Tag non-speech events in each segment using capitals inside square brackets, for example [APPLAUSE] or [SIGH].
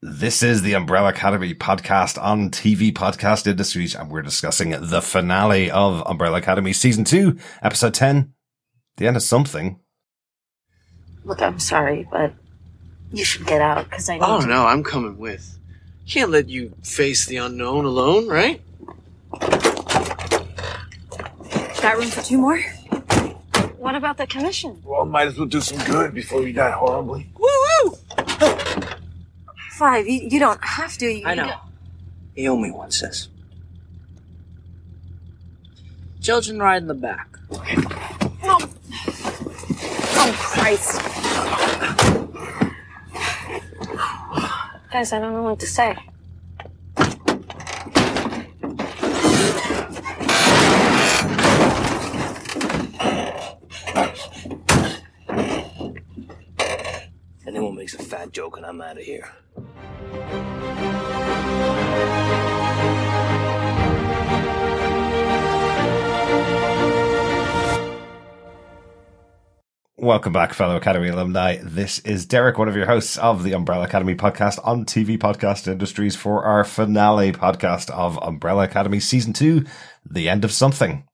This is the Umbrella Academy podcast on TV podcast industries, and we're discussing the finale of Umbrella Academy season two, episode 10, the end of something. Look, I'm sorry, but you should get out because I need Oh to. no, I'm coming with. Can't let you face the unknown alone, right? Got room for two more? What about the commission? Well, might as well do some good before we die horribly. Woo woo! Five. You, you don't have to. You, I know. you You owe me one, sis. Children ride in the back. don't- Oh, Christ. Guys, I don't know what to say. If anyone makes a fat joke and I'm out of here. Welcome back, fellow Academy alumni. This is Derek, one of your hosts of the Umbrella Academy podcast on TV Podcast Industries for our finale podcast of Umbrella Academy season two, The End of Something.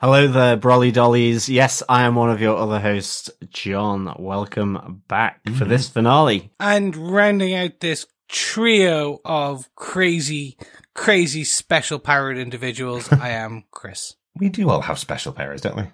Hello there, Brolly Dollies. Yes, I am one of your other hosts, John. Welcome back for mm-hmm. this finale. And rounding out this trio of crazy, crazy special powered individuals, I am Chris. [LAUGHS] We do all have special powers, don't we?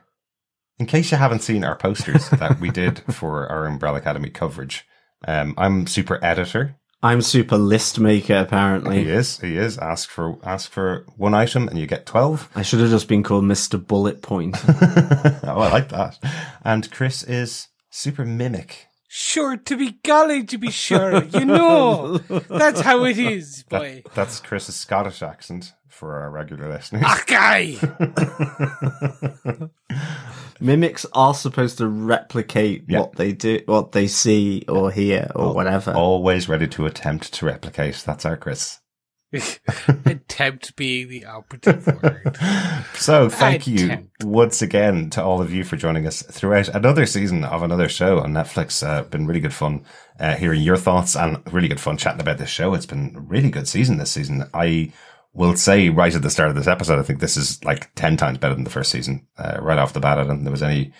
In case you haven't seen our posters that we did [LAUGHS] for our Umbrella Academy coverage, um, I'm super editor. I'm super list maker, apparently. He is. He is. Ask for ask for one item and you get twelve. I should have just been called Mr. Bullet Point. [LAUGHS] oh, I like that. And Chris is super mimic. Sure, to be golly, to be sure. You know, [LAUGHS] that's how it is, boy. That, that's Chris's Scottish accent for our regular listeners. Guy! [LAUGHS] Mimics are supposed to replicate Yeah. what they do, what they see or hear or whatever. Always ready to attempt to replicate. That's our Chris. [LAUGHS] Attempt being the operative word. [LAUGHS] So thank you once again to all of you for joining us throughout another season of another show on Netflix. Uh, been really good fun uh, hearing your thoughts and really good fun chatting about this show. It's been a really good season this season. I will say right at the start of this episode, I think this is like 10 times better than the first season. Uh, right off the bat, I don't think there was any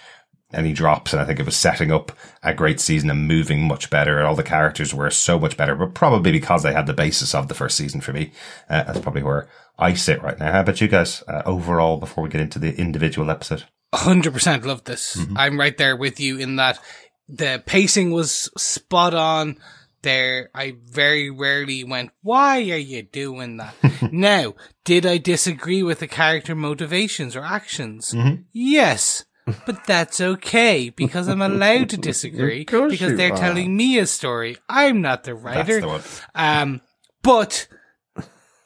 any drops, and I think it was setting up a great season and moving much better. All the characters were so much better, but probably because they had the basis of the first season for me. Uh, that's probably where I sit right now. How about you guys uh, overall before we get into the individual episode? 100% love this. Mm-hmm. I'm right there with you in that the pacing was spot on. There, I very rarely went, why are you doing that? [LAUGHS] now, did I disagree with the character motivations or actions? Mm-hmm. Yes. But that's okay because I'm allowed to disagree because they're are. telling me a story. I'm not the writer. the. Um, but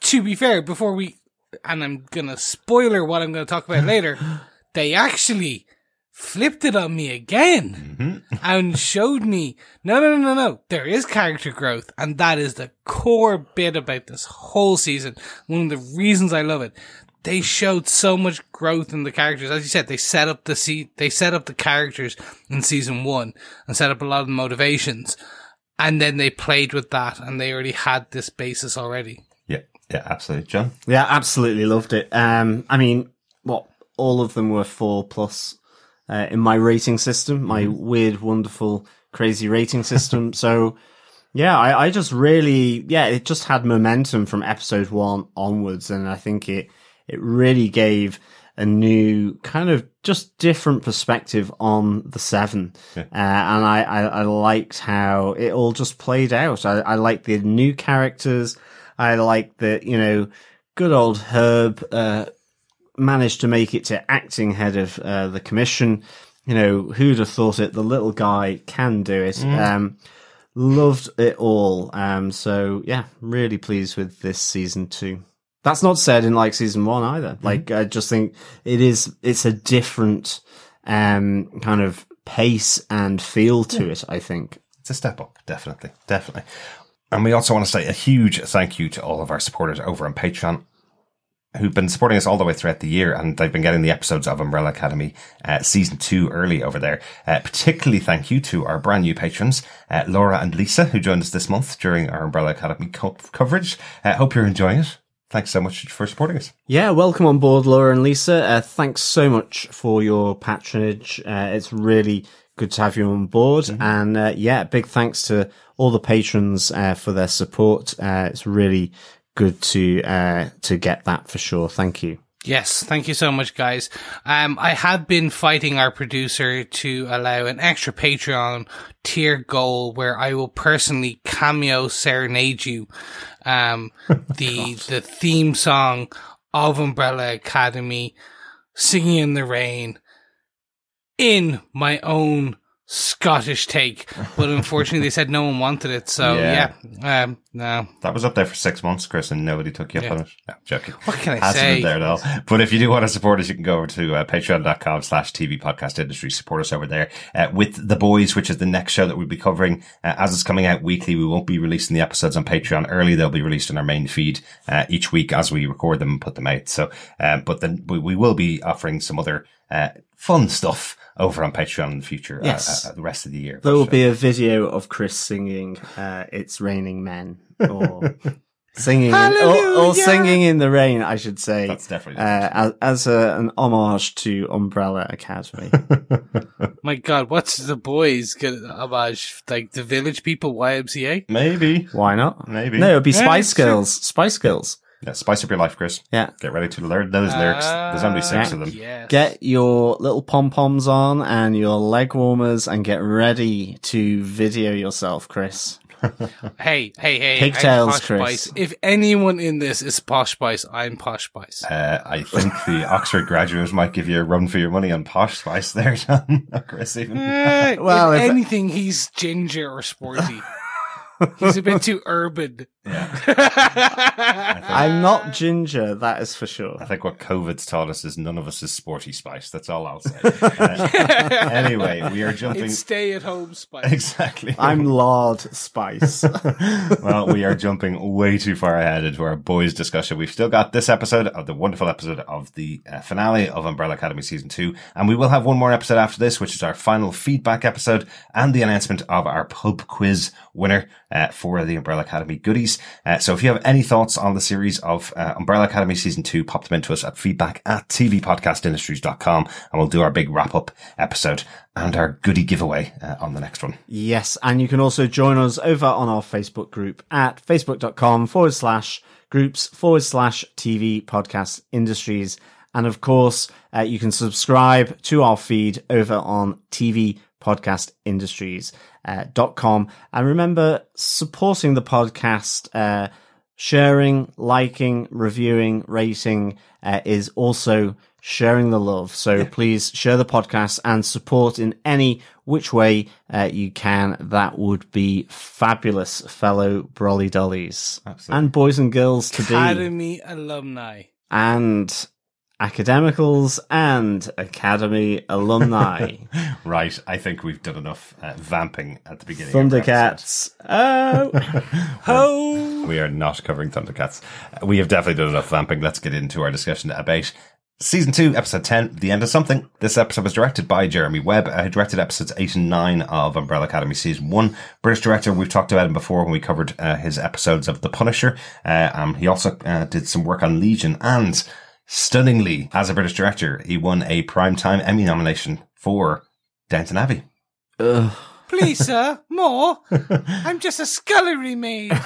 to be fair, before we, and I'm gonna spoiler what I'm gonna talk about later, [GASPS] they actually flipped it on me again and showed me, no, no, no, no, no, there is character growth. And that is the core bit about this whole season. One of the reasons I love it. They showed so much growth in the characters. As you said, they set up the se- they set up the characters in season one and set up a lot of the motivations. And then they played with that and they already had this basis already. Yeah, yeah, absolutely. John? Yeah, absolutely loved it. Um, I mean, what all of them were four plus uh, in my rating system, my weird, wonderful, crazy rating system. [LAUGHS] so, yeah, I, I just really, yeah, it just had momentum from episode one onwards, and I think it it really gave a new kind of just different perspective on the seven. Uh, and I, I, I liked how it all just played out. I, I liked the new characters. I liked the, you know, good old Herb, uh, managed to make it to acting head of, uh, the commission. You know, who'd have thought it? The little guy can do it. Um, loved it all. Um, so yeah, really pleased with this season two. That's not said in like season one either. Like I just think it is. It's a different um kind of pace and feel to it. I think. It's a step up, definitely, definitely. And we also want to say a huge thank you to all of our supporters over on Patreon. who've been supporting us all the way throughout the year, and they've been getting the episodes of Umbrella Academy uh, season two early over there. Uh, particularly thank you to our brand new patrons, uh, Laura and Lisa, who joined us this month during our Umbrella Academy co- coverage. Uh, hope you're enjoying it. Thanks so much for supporting us. Yeah, welcome on board, Laura and Lisa. Uh, thanks so much for your patronage. Uh, it's really good to have you on board. And uh, yeah, big thanks to all the patrons uh, for their support. Uh, it's really good to uh, to get that for sure. Thank you. Yes, thank you so much, guys. Um, I have been fighting our producer to allow an extra Patreon tier goal where I will personally cameo serenade you, um, [LAUGHS] the the theme song of Umbrella Academy, singing in the rain, in my own Scottish take. But unfortunately, they said no one wanted it. So Yeah. yeah, um, no. That was up there for six months, Chris, and nobody took you up Yeah. on it. No, joking. What can I Hasn't say? there at all. But if you do want to support us, you can go over to uh, patreon.com slash TV podcast industry. Support us over there uh, with The Boys, which is the next show that we'll be covering. Uh, as it's coming out weekly, we won't be releasing the episodes on Patreon early. They'll be released in our main feed uh, each week as we record them and put them out. So, um, but then we, we will be offering some other uh, fun stuff over on Patreon in the future, uh, Yes. uh, uh, the rest of the year. There will But, uh, be a video of Chris singing uh, "It's Raining Men" or [LAUGHS] singing or, or singing in the rain. I should say That's definitely uh, as, as a, an homage to Umbrella Academy. [LAUGHS] My God, what's the boys get homage? Like the village people, YMCA? Maybe. Why not? Maybe. No, it'd be Yeah, Spice it's true. Girls. Spice Girls. Yeah, spice up your life, Chris. Yeah. Get ready to learn those lyrics. There's only six Yeah. of them. Yes. Get your little pom poms on and your leg warmers and get ready to video yourself, Chris. [LAUGHS] Hey, hey, hey. Pigtails, Chris. Spice. If anyone in this is Posh Spice, I'm Posh Spice. Uh, I think the [LAUGHS] Oxford graduates might give you a run for your money on Posh Spice there, [LAUGHS] John. Chris, even. Eh, Well, if if- anything, he's ginger or sporty. He's a bit too urban. [LAUGHS] I'm not ginger, that is for sure. I think what COVID's taught us is none of us is sporty spice. That's all I'll say. Uh, [LAUGHS] [LAUGHS] anyway, we are jumping. It's stay at home Spice. Exactly. I'm Lord Spice. well, we are jumping way too far ahead into our boys discussion. We've still got this episode of the wonderful episode of the uh, finale of Umbrella Academy season two. And we will have one more episode after this, which is our final feedback episode and the announcement of our pub quiz winner uh, for the Umbrella Academy goodies. Uh, so if you have any thoughts on the series of uh, Umbrella Academy season two, pop them into us at feedback at tvpodcastindustries.com and we'll do our big wrap up episode and our goodie giveaway uh, on the next one. Yes, and you can also join us over on our Facebook group at facebook.com forward slash groups forward slash TV podcast industries. And of course, uh, you can subscribe to our feed over on TV podcast industries uh, dot com. And remember, supporting the podcast, uh, sharing, liking, reviewing, rating uh, is also sharing the love. So please share the podcast and support in any which way uh, you can. That would be fabulous, fellow brolly dollies Absolutely. and boys and girls to be, Academy alumni. and academicals and academy alumni. [LAUGHS] Right, I think we've done enough uh, vamping at the beginning. of our episode. Thundercats. [LAUGHS] Oh, Ho! We are not covering Thundercats. Uh, We have definitely done enough vamping. Let's get into our discussion about season two, episode 10, The End of Something. This episode was directed by Jeremy Webb, uh, who directed episodes eight and nine of Umbrella Academy season one. British director. We've talked about him before when we covered uh, his episodes of The Punisher. Uh, um, he also uh, did some work on Legion and stunningly, as a British director, he won a primetime Emmy nomination for Downton Abbey. Ugh. Please, sir, more. I'm just a scullery maid. [LAUGHS]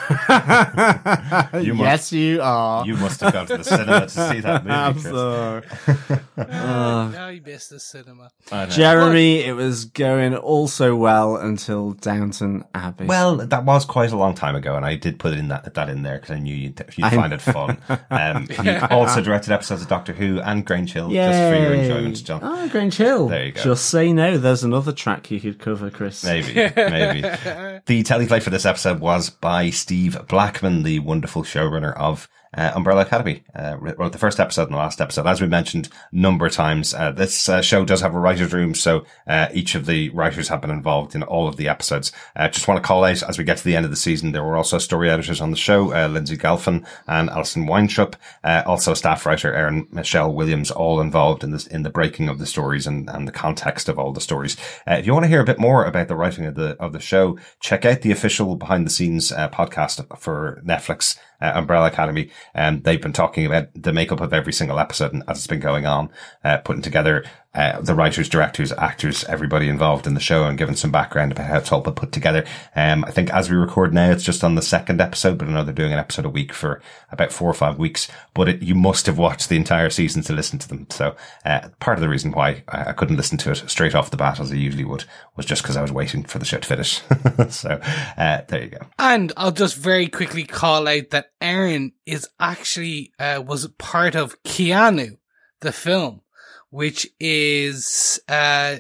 You must- yes, you are. You must have gone to the cinema to see that movie. I'm Chris. sorry. [LAUGHS] Oh, I miss the cinema. I know. Jeremy, it was going all so well until Downton Abbey. Well, that was quite a long time ago, and I did put in that that in there because I knew you'd, you'd I- find it fun. Um, [LAUGHS] he also directed episodes of Doctor Who and Grange Hill, just for your Yay. enjoyment, John. Oh, Grange Hill. There you go. Just say no. There's another track you could cover, Chris. Maybe, maybe. [LAUGHS] The teleplay for this episode was by Steve Blackman, the wonderful showrunner of uh, Umbrella Academy. Uh, wrote the first episode and the last episode. As we mentioned number of times, uh, this uh, show does have a writer's room, so uh, each of the writers have been involved in all of the episodes. Uh, just want to call out, as we get to the end of the season, there were also story editors on the show, Lindsay Galfin and Alison Weinschub, uh, also staff writer Aeryn Michelle Williams, all involved in this, in the breaking of the stories and, and the context of all the stories. If you want to hear a bit more about the writing of the, of the show, check out the official behind the scenes podcast for Netflix uh, Umbrella Academy. And they've been talking about the makeup of every single episode and as it's been going on, uh, putting together uh, the writers, directors, actors, everybody involved in the show and given some background about how it's all been put together. Um, I think as we record now, it's just on the second episode, but I know they're doing an episode a week for about four or five weeks, but it, you must have watched the entire season to listen to them. So, uh, part of the reason why I, I couldn't listen to it straight off the bat as I usually would was just because I was waiting for the show to finish. [LAUGHS] so, uh, there you go. And I'll just very quickly call out that Aeryn is actually uh, was part of Keanu, the film, which is uh,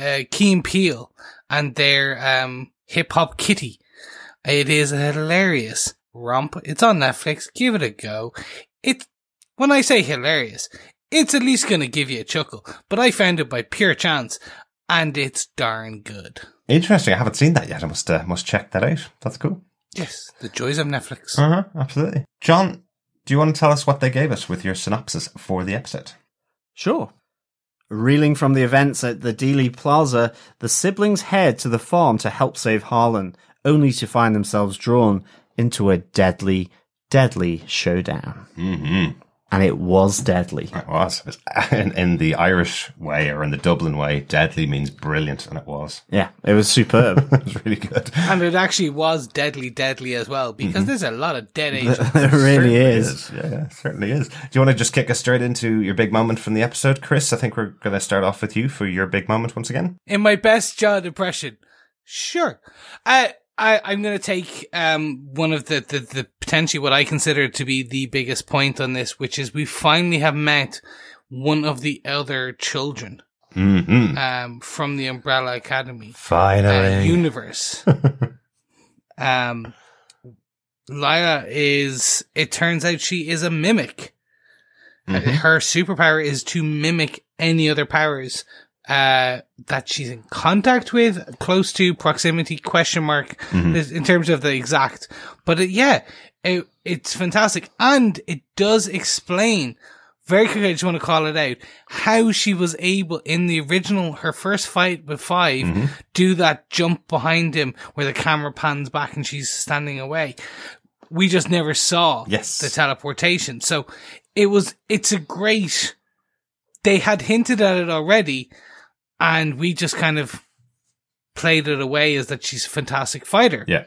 uh Key and Peele and their um hip hop kitty. It is a hilarious romp. It's on Netflix. Give it a go. It when I say hilarious, it's at least gonna give you a chuckle. But I found it by pure chance, and it's darn good. Interesting. I haven't seen that yet. I must, uh, must check that out. That's cool. Yes, the joys of Netflix. Uh huh. Absolutely. John, do you want to tell us what they gave us with your synopsis for the episode? Sure. Reeling from the events at the Dealey Plaza, the siblings head to the farm to help save Harlan, only to find themselves drawn into a deadly, deadly showdown. Mm-hmm. And it was deadly. It was. It in, in the Irish way or in the Dublin way, deadly means brilliant, and it was. Yeah, it was superb. [LAUGHS] It was really good. And it actually was deadly, deadly as well, because mm-hmm. there's a lot of dead agents. there [LAUGHS] really is. Yeah, yeah, it certainly is. Do you want to just kick us straight into your big moment from the episode, Chris? I think we're going to start off with you for your big moment once again. In my best John impression, sure. I, I, I'm going to take um one of the, the the potentially what I consider to be the biggest point on this, which is we finally have met one of the other children Mm-hmm. um from the Umbrella Academy. uh, Finally. universe. [LAUGHS] um, Lila is, it turns out she is a mimic. Uh, Her superpower is to mimic any other powers, uh, that she's in contact with, close to proximity question mark, mm-hmm. is- in terms of the exact. But it, yeah, it, it's fantastic. And it does explain very quickly, I just want to call it out, how she was able in the original, her first fight with 5 mm-hmm. do that jump behind him where the camera pans back and she's standing away. We just never saw Yes. the teleportation. So it was, it's a great, they had hinted at it already and we just kind of played it away as that she's a fantastic fighter. Yeah.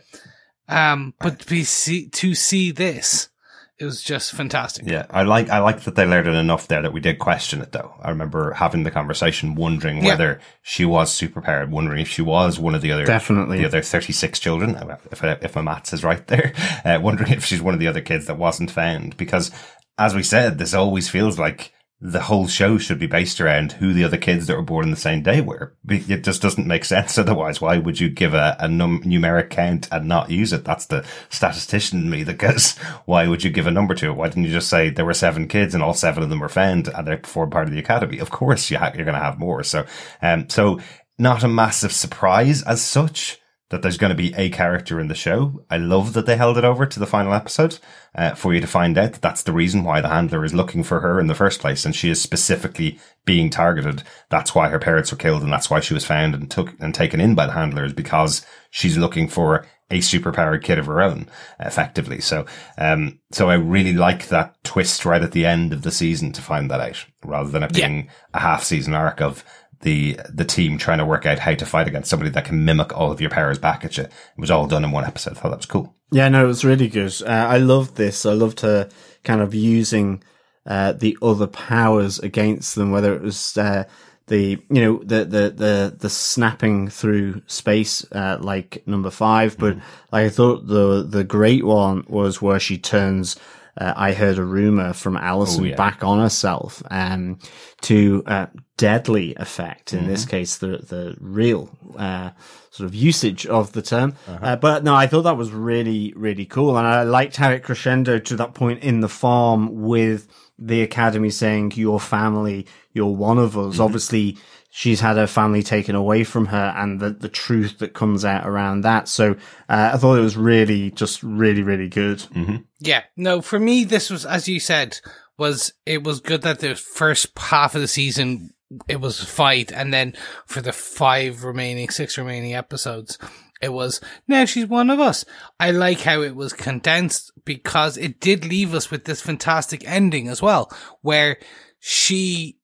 Um, but to see, to see this, it was just fantastic. Yeah, I like I like that they learned it enough there that we did question it though. I remember having the conversation, wondering Yeah. whether she was super superpowered, wondering if she was one of the other Definitely. the other thirty six children. If I, if my maths is right there, [LAUGHS] uh, wondering if she's one of the other kids that wasn't found because, as we said, this always feels like the whole show should be based around who the other kids that were born on the same day were. It just doesn't make sense [LAUGHS] otherwise. Why would you give a, a num- numeric count and not use it? That's the statistician in me that goes, [LAUGHS] why would you give a number to it? Why didn't you just say there were seven kids and all seven of them were found and they performed part of the academy? Of course you ha- you're going to have more. So, um, so not a massive surprise as such that there's going to be a character in the show. I love that they held it over to the final episode uh, for you to find out that that's the reason why the handler is looking for her in the first place, and she is specifically being targeted. That's why her parents were killed, and that's why she was found and took and taken in by the handlers because she's looking for a superpowered kid of her own, effectively. So, um, so I really like that twist right at the end of the season to find that out, rather than it Yeah. being a half season arc of the the team trying to work out how to fight against somebody that can mimic all of your powers back at you. It was all done in one episode. I thought that was cool. Yeah, no, it was really good. Uh, I loved this. I loved her kind of using uh, the other powers against them, whether it was uh, the you know the the the the snapping through space, uh, like number five. But like I thought the the great one was where she turns uh, I heard a rumor from Alison Oh, yeah. back on herself, um, to, uh, deadly effect. In Mm-hmm. this case, the, the real, uh, sort of usage of the term. Uh-huh. Uh, but no, I thought that was really, really cool. And I liked how it crescendoed to that point in the farm with the academy saying, your family, you're one of Mm-hmm. us. Obviously, she's had her family taken away from her and the, the truth that comes out around that. So, uh, I thought it was really, just really, really good. Mm-hmm. Yeah, no, for me, this was, as you said, was, it was good that the first half of the season, it was fight. And then for the five remaining, six remaining episodes, it was, now she's one of us. I like how it was condensed because it did leave us with this fantastic ending as well, where she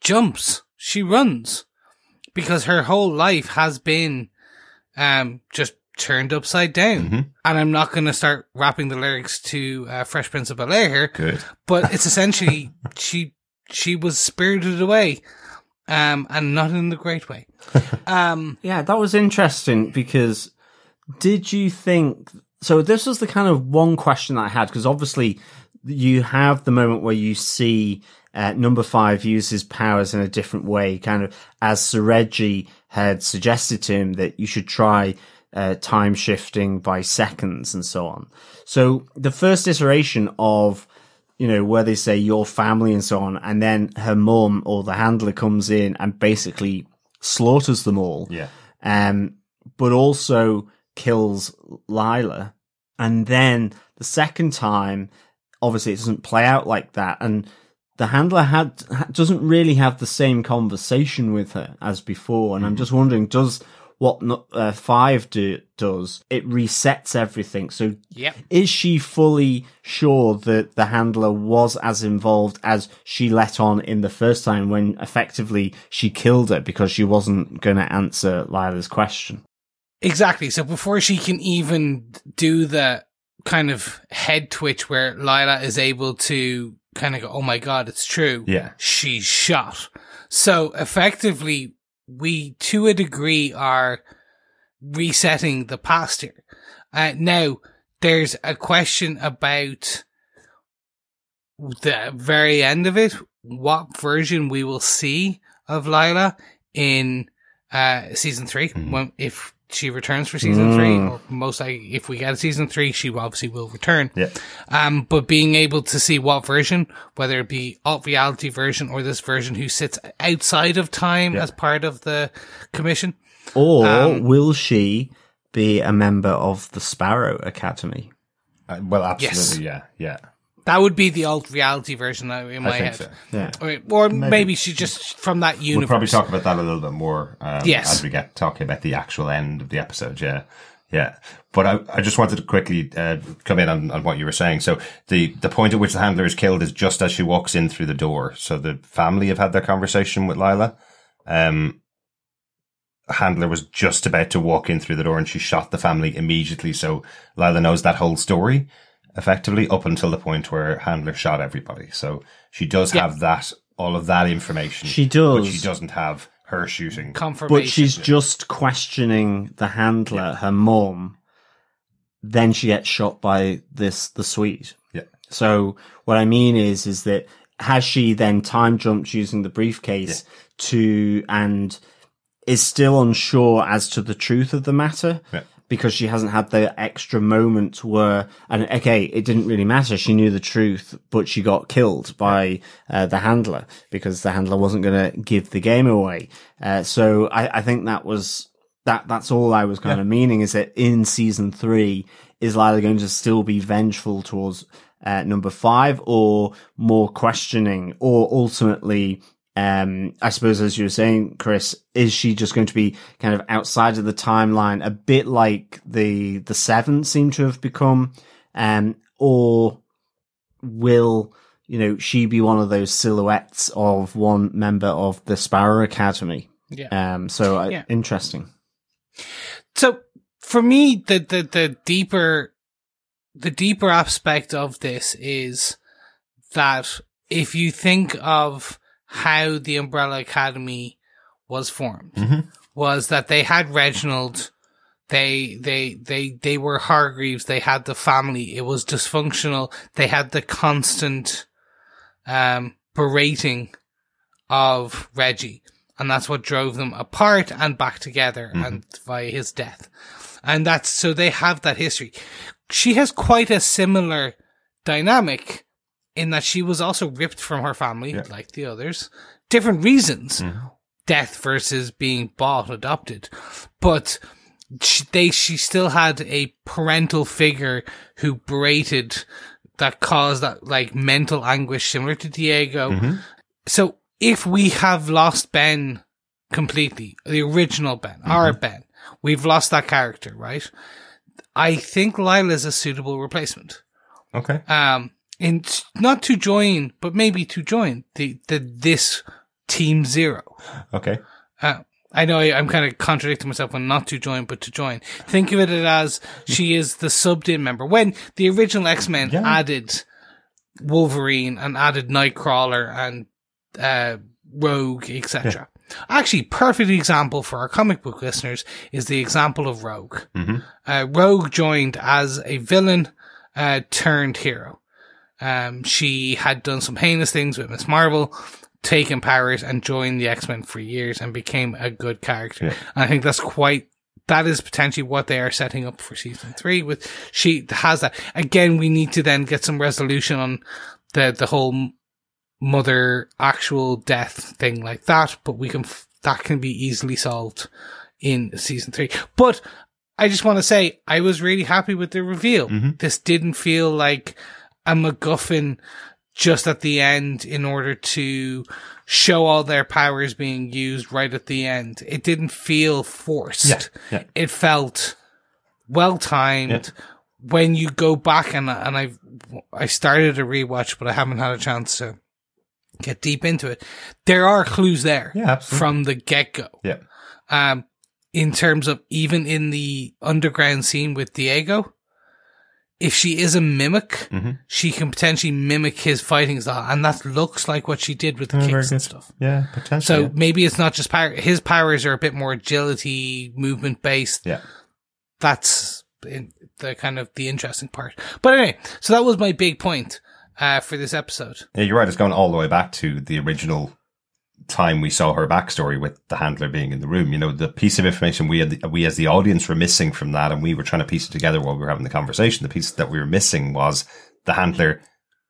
jumps, she runs because her whole life has been, um, just turned upside down. Mm-hmm. And I'm not going to start rapping the lyrics to uh, Fresh Prince of Bel Air here, Good. [LAUGHS] but it's essentially she she was spirited away, um, and not in the great way. [LAUGHS] Um, Yeah, that was interesting because did you think so? This was the kind of one question I had because obviously you have the moment where you see uh, number five use his powers in a different way, kind of as Sir Reggie had suggested to him that you should try uh, time shifting by seconds and so on. So the first iteration of you know, where they say your family and so on, and then her mum or the handler comes in and basically slaughters them all. Yeah. Um, but also kills Lila. And then the second time, obviously it doesn't play out like that. And the handler had, doesn't really have the same conversation with her as before. And I'm just wondering, does what uh, five do, does, it resets everything. So Yep. is she fully sure that the handler was as involved as she let on in the first time when effectively she killed her because she wasn't going to answer Lila's question? Exactly. So before she can even do the kind of head twitch where Lila is able to kind of go, Oh my God, it's true. Yeah. She's shot. So effectively, we to a degree are resetting the past here. Uh, now there's a question about the very end of it, what version we will see of Lila in uh, season 3 when if she returns for season three, or most likely if we get a season three, she obviously will return. Yeah. Um, but being able to see what version, whether it be alt reality version or this version who sits outside of time as part of the commission. Or Um, will she be a member of the Sparrow Academy? Uh, well, absolutely. Yeah. Yeah. That would be the alt reality version in my I think head. so. Yeah. Or, or maybe. she just from that universe. We'll probably talk about that a little bit more um, Yes. as we get talking about the actual end of the episode. Yeah, yeah. But I, I just wanted to quickly uh, come in on, on what you were saying. So the the point at which the handler is killed is just as she walks in through the door. So the family have had their conversation with Lila. Um, handler was just about to walk in through the door, and she shot the family immediately. So Lila knows that whole story effectively up until the point where handler shot everybody. So she does Yeah. have that all of that information. She does. But she doesn't have her shooting. confirmation. But she's just questioning the handler, her mum. Then she gets shot by this, the Swede. Yeah. So what I mean is, is that has she then time jumped using the briefcase to, and is still unsure as to the truth of the matter? Yeah. Because she hasn't had the extra moment where, and okay, it didn't really matter. She knew the truth, but she got killed by uh, the handler because the handler wasn't going to give the game away. Uh, so I, I think that was that. That's all I was kind of meaning is that in season three, is Lila going to still be vengeful towards uh, number five, or more questioning, or ultimately um, I suppose as you were saying, Chris, is she just going to be kind of outside of the timeline, a bit like the the seven seem to have become, um, or will you know she be one of those silhouettes of one member of the Sparrow Academy? Yeah. Um, so uh, Yeah. interesting. So for me, the, the, the deeper, the deeper aspect of this is that if you think of how the Umbrella Academy was formed, Mhm. was that they had Reginald, They, they, they, they were Hargreaves. They had the family. It was dysfunctional. They had the constant, um, berating of Reggie. And that's what drove them apart and back together and via his death. And that's, so they have that history. She has quite a similar dynamic in that she was also ripped from her family, Yeah. like the others. Different reasons. Mhm. Death versus being bought, adopted. But she, they, she still had a parental figure who berated that caused that like mental anguish similar to Diego. Mhm. So if we have lost Ben completely, the original Ben, our Ben, we've lost that character, right? I think Lila's a suitable replacement. Okay. Um, in not to join, but maybe to join the, the this team zero. Okay. Uh, I know I, I'm kind of contradicting myself when not to join, but to join. Think of it as she is the subbed in member. When the original X Men Yeah. added Wolverine and added Nightcrawler and uh, Rogue, etc. Actually, perfect example for our comic book listeners is the example of Rogue. Mhm. Uh, Rogue joined as a villain uh, turned hero. Um, she had done some heinous things with Miss Marvel, taken powers and joined the X-Men for years and became a good character. Yeah. And I think that's quite, that is potentially what they are setting up for season three with, she has that. Again, we need to then get some resolution on the, the whole mother actual death thing like that, but we can, that can be easily solved in season three. But I just want to say, I was really happy with the reveal. Mhm. This didn't feel like a MacGuffin just at the end in order to show all their powers being used right at the end. It didn't feel forced. Yeah, yeah. It felt well timed. When you go back and and I I started a rewatch, but I haven't had a chance to get deep into it. There are clues there Yeah, from the get go Yeah. um, in terms of even in the underground scene with Diego, if she is a mimic, Mhm. she can potentially mimic his fighting style, and that looks like what she did with the Oh, kicks and stuff. Yeah, potentially. So yeah. maybe it's not just power. His powers are a bit more agility, movement based. Yeah. That's in- the kind of the interesting part. But anyway, so that was my big point uh, for this episode. Yeah, you're right. It's going all the way back to the original time we saw her backstory with the handler being in the room. You know, the piece of information we had, we as the audience were missing from that, and we were trying to piece it together while we were having the conversation. The piece that we were missing was the handler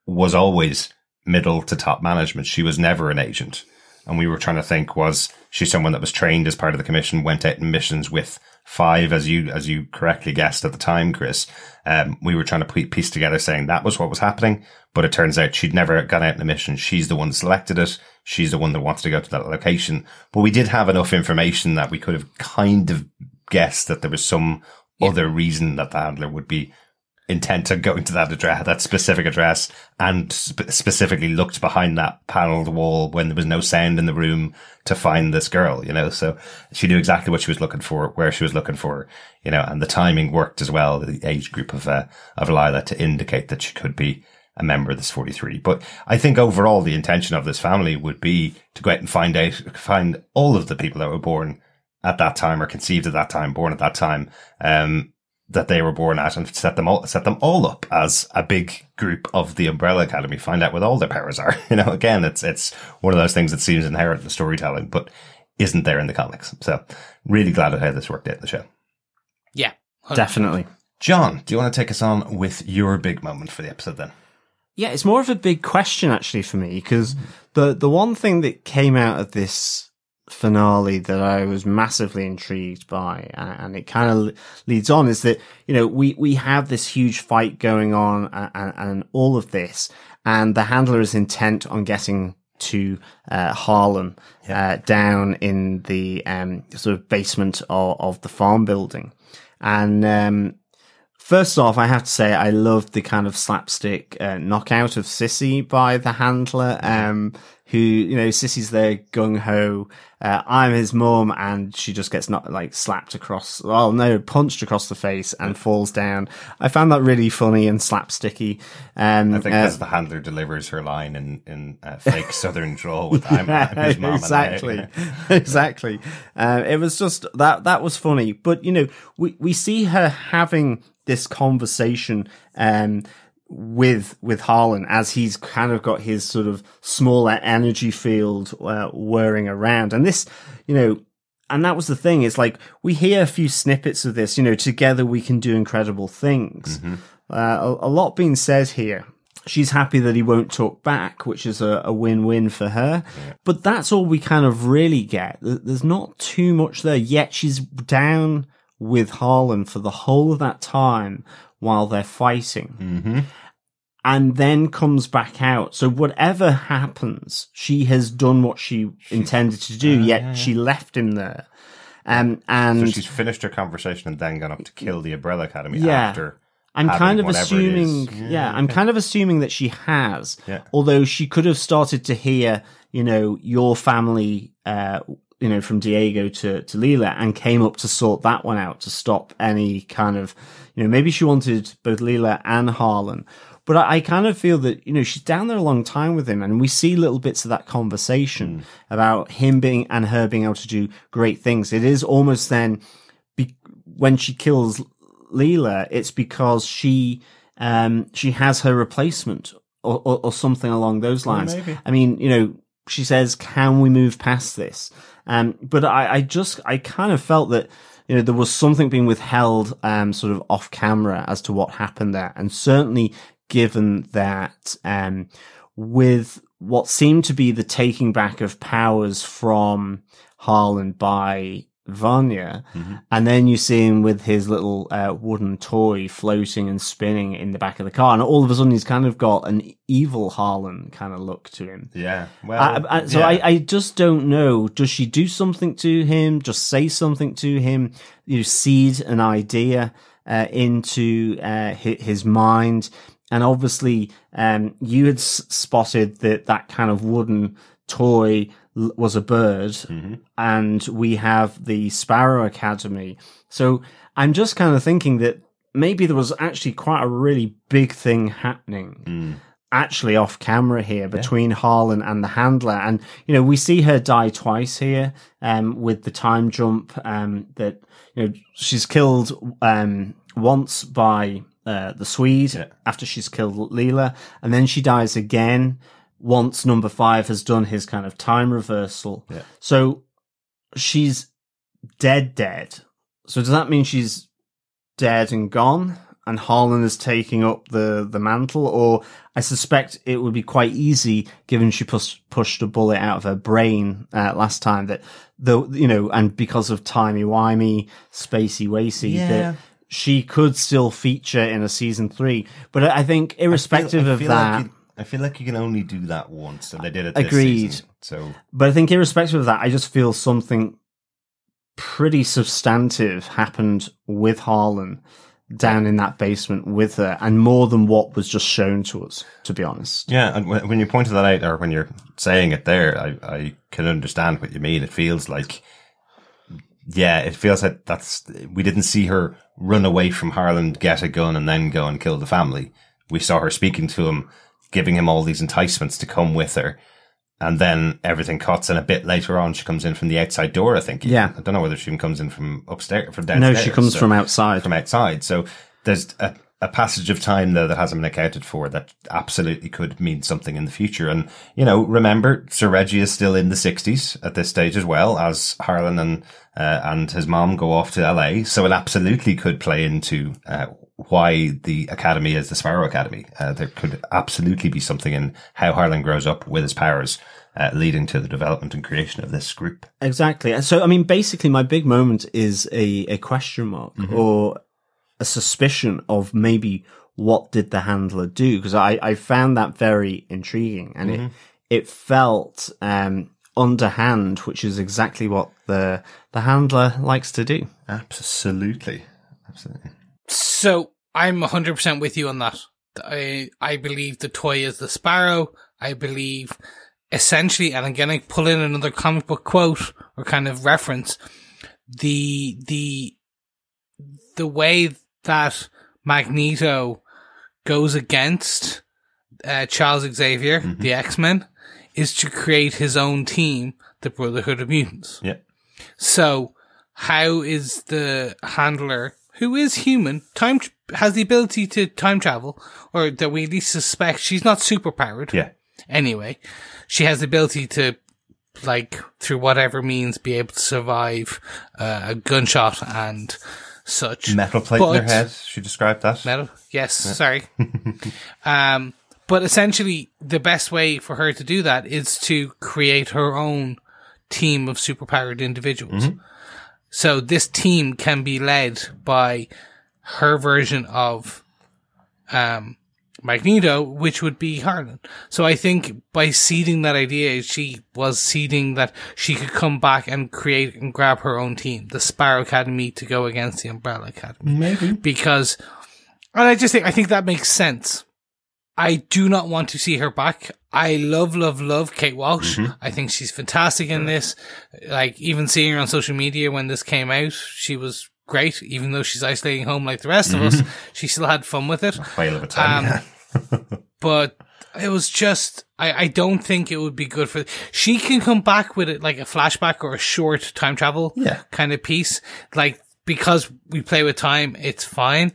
was always middle to top management. She was never an agent. And we were trying to think, was she someone that was trained as part of the commission, went out in missions with five, as you, as you correctly guessed at the time, Chris. Um, we were trying to piece together saying that was what was happening, but it turns out she'd never gone out in a mission. She's the one selected it. She's the one that wanted to go to that location. But we did have enough information that we could have kind of guessed that there was some other reason that the handler would be intent on going to that address, that specific address, and sp- specifically looked behind that paneled wall when there was no sound in the room to find this girl, you know. So she knew exactly what she was looking for, where she was looking for, you know, and the timing worked as well, the age group of, uh, of Lila to indicate that she could be a member of this 43. But I think overall the intention of this family would be to go out and find out, find all of the people that were born at that time or conceived at that time, born at that time, um, that they were born at and set them all, set them all up as a big group of the Umbrella Academy, find out what all their powers are. [LAUGHS] You know, again, it's, it's one of those things that seems inherent in the storytelling, but isn't there in the comics. So really glad at how this worked out in the show. Yeah, 100%. Definitely. John, do you want to take us on with your big moment for the episode then? Yeah, it's more of a big question actually for me because the the one thing that came out of this finale that I was massively intrigued by, a- and it kind of leads on, is that you know we we have this huge fight going on and, and, and all of this, and the handler is intent on getting to uh, Harlan uh, down in the um, sort of basement of, of the farm building, and um, First off, I have to say I loved the kind of slapstick uh, knockout of Sissy by the handler, um, who, you know, Sissy's there gung ho. Uh, I'm his mum and she just gets not like slapped across, well, no, punched across the face and falls down. I found that really funny and slapsticky. Um, I think uh, as the handler delivers her line in, in uh, fake [LAUGHS] southern drawl with I'm, I'm [LAUGHS] his mom exactly, and [LAUGHS] exactly. Uh, it was just that that was funny, but you know, we we see her having this conversation um, with with Harlan as he's kind of got his sort of smaller energy field uh, whirring around, and this, you know. And that was the thing. It's like we hear a few snippets of this. You know, together we can do incredible things. Uh, a, a lot being said here. She's happy that he won't talk back, which is a, a win-win for her. But that's all we kind of really get. There's not too much there. Yet she's down with Harlan for the whole of that time while they're fighting. Mm-hmm. And then comes back out. So whatever happens, she has done what she intended to do, yet she left him there. Um, and So she's finished her conversation and then gone up to kill the Umbrella Academy Yeah. after. I'm kind of assuming, is. yeah, I'm kind of assuming that she has. Yeah. Although she could have started to hear, you know, your family, uh, you know, from Diego to, to Lila and came up to sort that one out to stop any kind of, you know, maybe she wanted both Lila and Harlan. But I, I kind of feel that, you know, she's down there a long time with him and we see little bits of that conversation about him being and her being able to do great things. It is almost then be- when she kills Lila, it's because she um she has her replacement or, or, or something along those lines. I mean, you know, she says, "Can we move past this?" Um, but I, I just I kind of felt that you know there was something being withheld, um, sort of off camera as to what happened there, and certainly given that um with what seemed to be the taking back of powers from Harlan by Vanya, and then you see him with his little uh, wooden toy floating and spinning in the back of the car, and all of a sudden he's kind of got an evil Harlan kind of look to him. Yeah. Well, I, I, so yeah. I, I just don't know. Does she do something to him? Just say something to him? You know, seed an idea uh, into uh, hi- his mind. And obviously, um, you had s- spotted that that kind of wooden toy was a bird, and we have the Sparrow Academy. So I'm just kind of thinking that maybe there was actually quite a really big thing happening actually off camera here between Harlan and the handler. And, you know, we see her die twice here, um, with the time jump, um, that, you know, she's killed, um, once by, uh, the Swede Yeah. after she's killed Lila. And then she dies again once number five has done his kind of time reversal. Yeah. So she's dead, dead. So does that mean she's dead and gone? And Harlan is taking up the, the mantle, or I suspect it would be quite easy, given she pushed pushed a bullet out of her brain uh, last time. That the you know, and because of timey wimey, spacey wacy, Yeah. that she could still feature in a season three. But I I think, irrespective I of feel that, Like I feel like you can only do that once, and they did it. This Agreed. Season, so But I think, irrespective of that, I just feel something pretty substantive happened with Harlan down in that basement with her, and more than what was just shown to us, to be honest. yeah, and when when you pointed that out, or when you're saying it there, I I can understand what you mean. It feels like. Yeah, it feels like that's we didn't see her run away from Harlan, get a gun, and then go and kill the family. We saw her speaking to him, giving him all these enticements to come with her, and then everything cuts. And a bit later on, she comes in from the outside door. I think. Yeah. I don't know whether she even comes in from upstairs, from downstairs. No, she comes so- from outside. from outside. So there's a, a passage of time though that hasn't been accounted for that absolutely could mean something in the future. And you know, remember, Sir Reggie is still in the sixties at this stage as well as Harlan and uh, and his mom go off to LA. So it absolutely could play into uh, why the academy is the Sparrow Academy. Uh, there could absolutely be something in how Harlan grows up with his powers. Uh, leading to the development and creation of this group. Exactly. So, I mean, basically, my big moment is a, a question mark or a suspicion of maybe what did the handler do? Because I, I found that very intriguing and it, it felt, um, underhand, which is exactly what the, the handler likes to do. Absolutely. Absolutely. So I'm 100% with you on that. I, I believe the toy is the sparrow. I believe essentially, and again, to pull in another comic book quote or kind of reference, the, the, the way that Magneto goes against uh, Charles Xavier, the X-Men, is to create his own team, the Brotherhood of Mutants. Yeah. So, how is the handler, who is human, time has the ability to time travel, or that we at least suspect she's not super powered. Yeah. Anyway, she has the ability to, like, through whatever means, be able to survive uh, a gunshot and such. Metal plate in But- her head. She described that. Metal. Yes, sorry. [LAUGHS] um, but essentially, the best way for her to do that is to create her own team of superpowered individuals. So this team can be led by her version of um, Magneto, which would be Harlan. So I think by seeding that idea, she was seeding that she could come back and create and grab her own team, the Sparrow Academy, to go against the Umbrella Academy Maybe. because, and I just think I think that makes sense. I do not want to see her back. I love, love, love Kate Walsh. I think she's fantastic in this. Like even seeing her on social media when this came out, she was great. Even though she's isolating home like the rest of us, she still had fun with it. A time. Um, yeah. [LAUGHS] But it was just, I, I don't think it would be good for, she can come back with it like a flashback or a short time travel Yeah. kind of piece. Like, because we play with time, it's fine.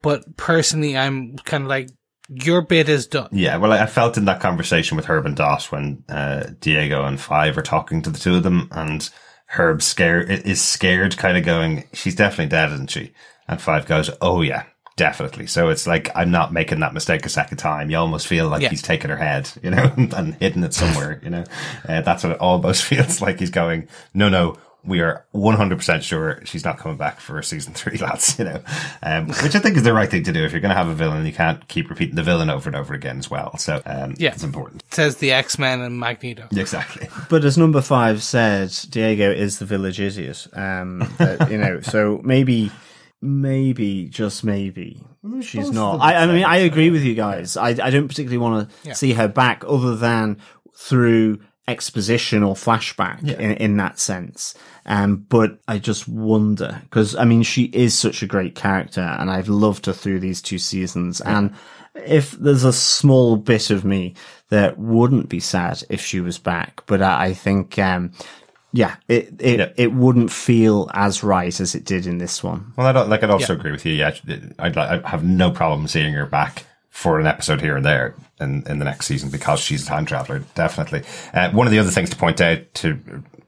But personally, I'm kind of like, your bit is done. Yeah, well, I felt in that conversation with Herb and Dot when uh, Diego and Five are talking to the two of them, and Herb scared is scared, kind of going, "She's definitely dead, isn't she?" And Five goes, "Oh yeah, definitely." So it's like I'm not making that mistake a second time. You almost feel like Yeah. he's taken her head, [LAUGHS] you know, and hidden it somewhere. You know, uh, that's what it almost [LAUGHS] feels like. He's going, "No, no." We are 100% sure she's not coming back for season three, [LAUGHS] lads, you know, um, which I think is the right thing to do. If you're going to have a villain, you can't keep repeating the villain over and over again as well. So, um, Yeah. it's important. says the X-Men and Magneto. [LAUGHS] Exactly. But as number five said, Diego is the village idiot. Um, uh, you know, so maybe, maybe, just maybe, she's not. I, I mean, I agree with you guys. I, I don't particularly want to Yeah. see her back other than through exposition or flashback in, in that sense. Um, but I just wonder because I mean, she is such a great character and I've loved her through these two seasons. And if there's a small bit of me that wouldn't be sad if she was back, but I, I think, um, yeah, it, it, Yeah. it wouldn't feel as right as it did in this one. Well, I don't, like, I'd also Yeah. agree with you. Yeah. I'd, li- I have no problem seeing her back for an episode here and there in, in the next season because she's a time traveler. Definitely. Uh, one of the other things to point out to,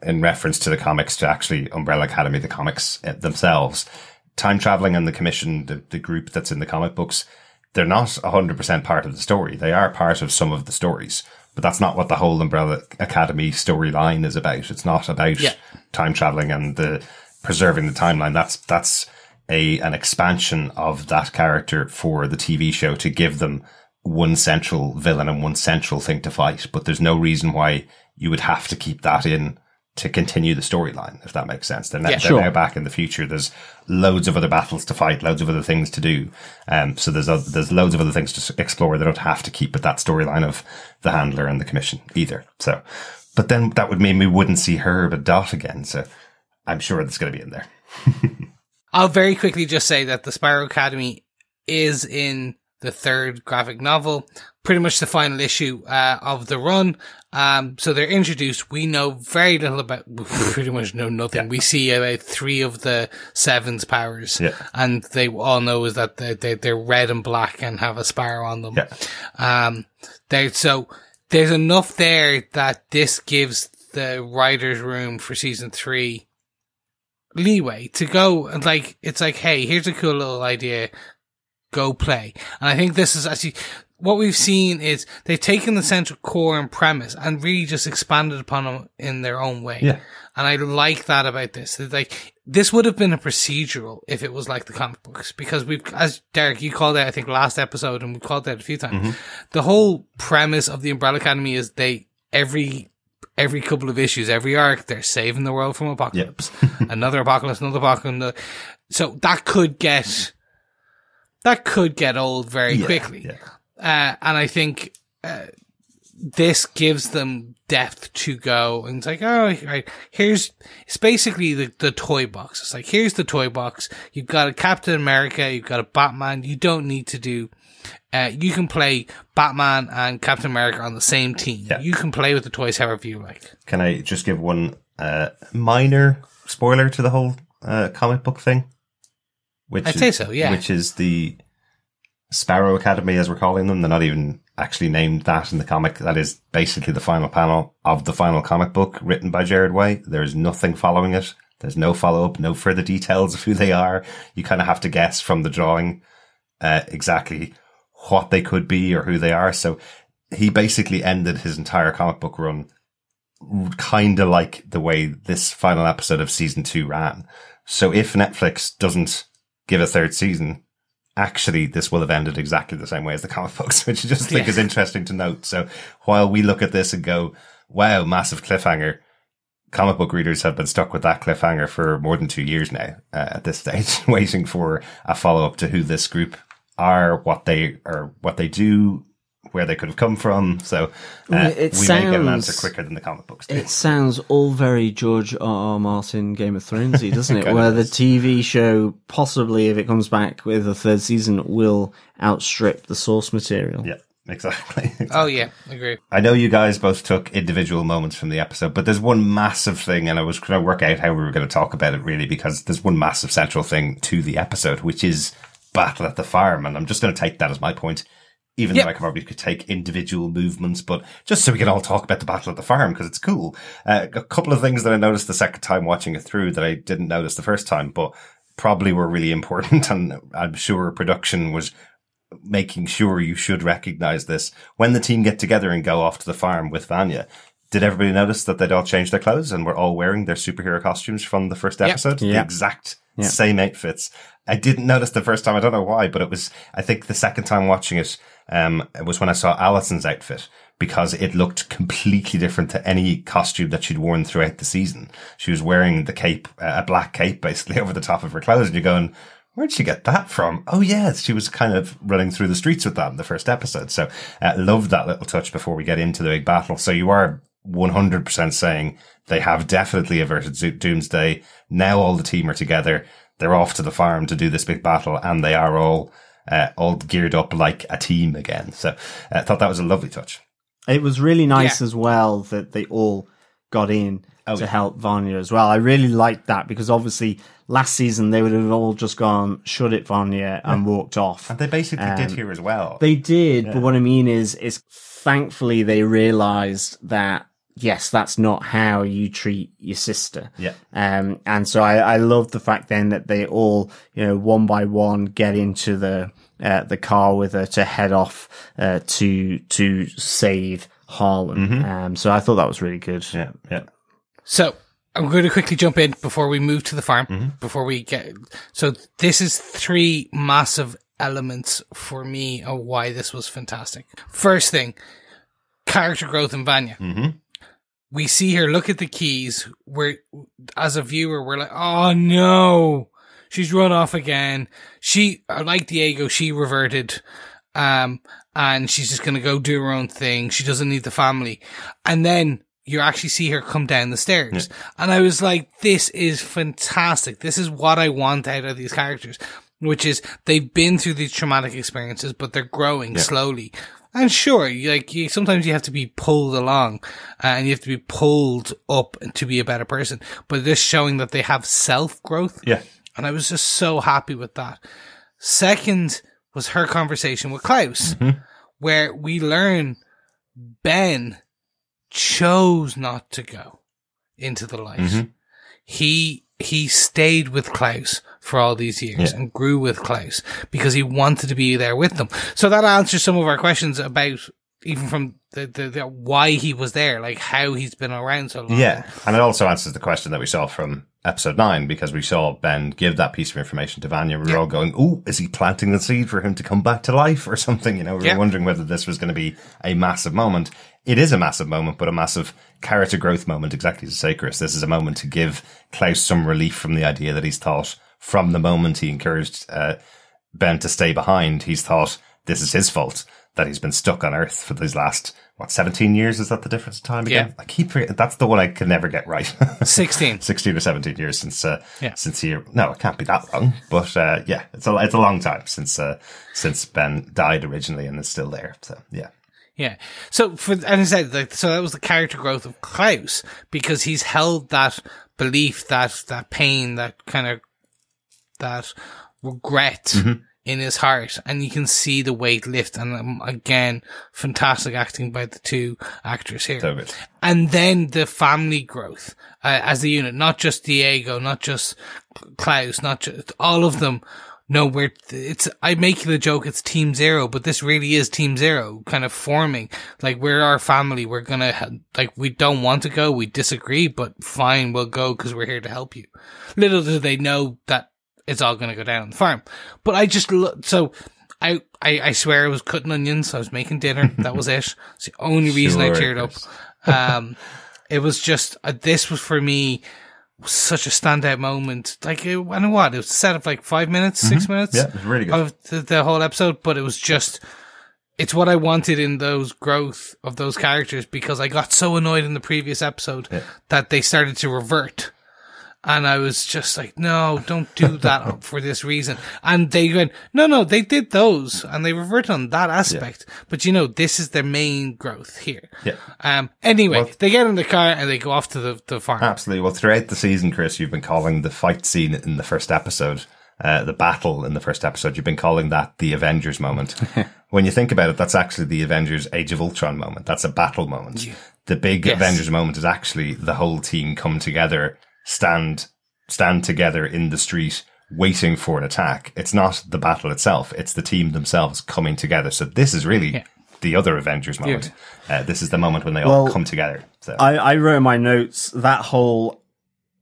in reference to the comics, to actually Umbrella Academy, the comics uh, themselves, time traveling and the commission, the, the group that's in the comic books, they're not 100% part of the story. They are part of some of the stories, but that's not what the whole Umbrella Academy storyline is about. It's not about Yeah. time traveling and the preserving the timeline. That's, that's a, an expansion of that character for the TV show to give them one central villain and one central thing to fight. But there's no reason why you would have to keep that in to continue the storyline, if that makes sense. They're, now, Yeah, they're sure. now back in the future. There's loads of other battles to fight, loads of other things to do. Um, so there's, oth- there's loads of other things to explore. They don't have to keep with that storyline of the handler and the commission either. So, but then that would mean we wouldn't see Herb and Dot again. So I'm sure it's going to be in there. [LAUGHS] I'll very quickly just say that the Sparrow Academy is in the third graphic novel, pretty much the final issue uh, of the run. Um, so they're introduced. We know very little about, we pretty much know nothing. We see about three of the Seven's powers, Yeah. and they all know is that they, they, they're red and black and have a sparrow on them. Yeah. Um, there, so there's enough there that this gives the writer's room for season three leeway to go and like, it's like, hey, here's a cool little idea. Go play. And I think this is actually what we've seen is they've taken the central core and premise and really just expanded upon them in their own way. Yeah. And I like that about this. It's Like, this would have been a procedural if it was like the comic books because we've, as Derek, you called it I think last episode and we called that a few times. Mm-hmm. The whole premise of the Umbrella Academy is they, every, every couple of issues, every arc, they're saving the world from apocalypse. [LAUGHS] another apocalypse, another apocalypse. So that could get that could get old very Yeah, quickly. yeah. Uh, and I think uh, this gives them depth to go. And it's like, oh, right, here's it's basically the, the toy box. It's like here's the toy box. You've got a Captain America. You've got a Batman. You don't need to do. Uh, you can play Batman and Captain America on the same team. Yeah. You can play with the toys however you like. Can I just give one uh, minor spoiler to the whole uh, comic book thing? Which I'd is- say so, yeah. Which is the Sparrow Academy, as we're calling them. They're not even actually named that in the comic. That is basically the final panel of the final comic book written by Gerard Way. There is nothing following it. There's no follow up, no further details of who they are. You kind of have to guess from the drawing uh, exactly what they could be or who they are. So he basically ended his entire comic book run kind of like the way this final episode of season two ran. So if Netflix doesn't give a third season, actually this will have ended exactly the same way as the comic books, [LAUGHS] which I just think Yeah. is interesting to note. So while we look at this and go, wow, massive cliffhanger, comic book readers have been stuck with that cliffhanger for more than two years now uh, at this [LAUGHS] stage, waiting for a follow up to who this group are, what they are, what they do, where they could have come from. So uh, it we may get an sounds- answer quicker than the comic books do. It sounds all very George R. R. Martin Game of Thronesy, [LAUGHS] doesn't it? Where the. TV show, possibly if it comes back with a third season, will outstrip the source material. Yeah, exactly. [LAUGHS] Oh yeah, agree. I know you guys both took individual moments from the episode, but there's one massive thing, and I was trying to work out how we were going to talk about it really, because there's one massive central thing to the episode, which is battle at the farm, and I'm just going to take that as my point. Even Yep. though I could probably could take individual movements, but just so we can all talk about the battle at the farm because it's cool. Uh, a couple of things that I noticed the second time watching it through that I didn't notice the first time, but probably were really important, [LAUGHS] and I'm sure production was making sure you should recognize this when the team get together and go off to the farm with Vanya. Did everybody notice that they'd all changed their clothes and were all wearing their superhero costumes from the first Yep. episode? The Yeah. exact Yeah. same outfits. I didn't notice the first time. I don't know why, but it was, I think the second time watching it, um, it was when I saw Allison's outfit because it looked completely different to any costume that she'd worn throughout the season. She was wearing the cape, uh, a black cape basically [LAUGHS] over the top of her clothes and you're going, Where'd she get that from? Oh, yes, she was kind of running through the streets with that in the first episode. So, uh, loved that little touch before we get into the big battle. So you are 100% saying they have definitely averted Doomsday. Now all the team are together. They're off to the farm to do this big battle and they are all, uh, all geared up like a team again. So uh, I thought that was a lovely touch. It was really nice Yeah. as well that they all got in Oh, to yeah. help Vanya as well. I really liked that because obviously last season they would have all just gone, shut it, Vanya, and walked off. And they basically did Um, here as well. They did, but what I mean is, is thankfully they realized that yes, that's not how you treat your sister. Yeah. Um, and so I, I love the fact then that they all, you know, one by one get into the, uh, the car with her to head off, uh, to, to save Harlan. Um, so I thought that was really good. yeah, yeah. So I'm going to quickly jump in before we move to the farm. Mm-hmm. Before we get so this is three massive elements for me of why this was fantastic. First thing, character growth in Vanya. Mm-hmm. We see her look at the keys. We're as a viewer, we're like, oh no, she's run off again. She like Diego, she reverted. Um, and she's just gonna go do her own thing. She doesn't need the family. And then you actually see her come down the stairs. And I was like, this is fantastic. This is what I want out of these characters, which is they've been through these traumatic experiences, but they're growing slowly. And sure, like you, sometimes you have to be pulled along uh, and you have to be pulled up to be a better person, but this showing that they have self growth. Yeah. And I was just so happy with that. Second was her conversation with Klaus, where we learn Ben chose not to go into the light. Mhm. He he stayed with Klaus for all these years Yeah. and grew with Klaus because he wanted to be there with them. So that answers some of our questions about even from the, the, the why he was there, like how he's been around so long. Yeah, and it also answers the question that we saw from episode nine because we saw Ben give that piece of information to Vanya. We were Yeah. all going, "Oh, is he planting the seed for him to come back to life or something?" You know, we Yeah. wondering whether this was going to be a massive moment. It is a massive moment, but a massive character growth moment. Exactly as Chris. This is a moment to give Klaus some relief from the idea that he's thought from the moment he encouraged uh, Ben to stay behind, he's thought this is his fault that he's been stuck on Earth for these last what seventeen years. Is that the difference in time again? Yeah. I keep forgetting. That's the one I can never get right. [LAUGHS] 16. 16 or 17 years since uh, Yeah. since he no it can't be that long but uh, yeah it's a it's a long time since uh, since Ben died originally and is still there so yeah Yeah. So for and I said like so that was the character growth of Klaus because he's held that belief, that that pain, that kind of that regret in his heart, and you can see the weight lift. And um, again, fantastic acting by the two actors here. and then the family growth uh, as a unit, not just Diego, not just Klaus, not just all of them. No, we're it's. I make the joke it's Team Zero, but this really is Team Zero, kind of forming. Like we're our family. We're gonna like we don't want to go. We disagree, but fine, we'll go because we're here to help you. Little do they know that it's all gonna go down on the farm. But I just look so. I, I, I swear I was cutting onions. I was making dinner. That was it. It's the only reason I Sure, cheered up. Um, it was just, uh, this was for me such a standout moment. Like, it, I know what, it was set of like five minutes, six minutes yeah it's really good of the, the whole episode, but it was just, it's what I wanted in those growth of those characters because I got so annoyed in the previous episode that they started to revert. And I was just like, no, don't do that [LAUGHS] for this reason. And they went, no, no, they did those and they reverted on that aspect. But you know, this is their main growth here. Yeah. Um, anyway, Well- they get in the car and they go off to the, the farm. absolutely well throughout the season Chris you've been calling the fight scene in the first episode uh, the battle in the first episode you've been calling that the Avengers moment [LAUGHS] when you think about it that's actually the Avengers Age of Ultron moment that's a battle moment the big Yes. Avengers moment is actually the whole team come together stand stand together in the street waiting for an attack. It's not the battle itself; it's the team themselves coming together. So this is really Yeah. the other Avengers moment. Uh, this is the moment when they all come together. So I, I wrote in my notes that whole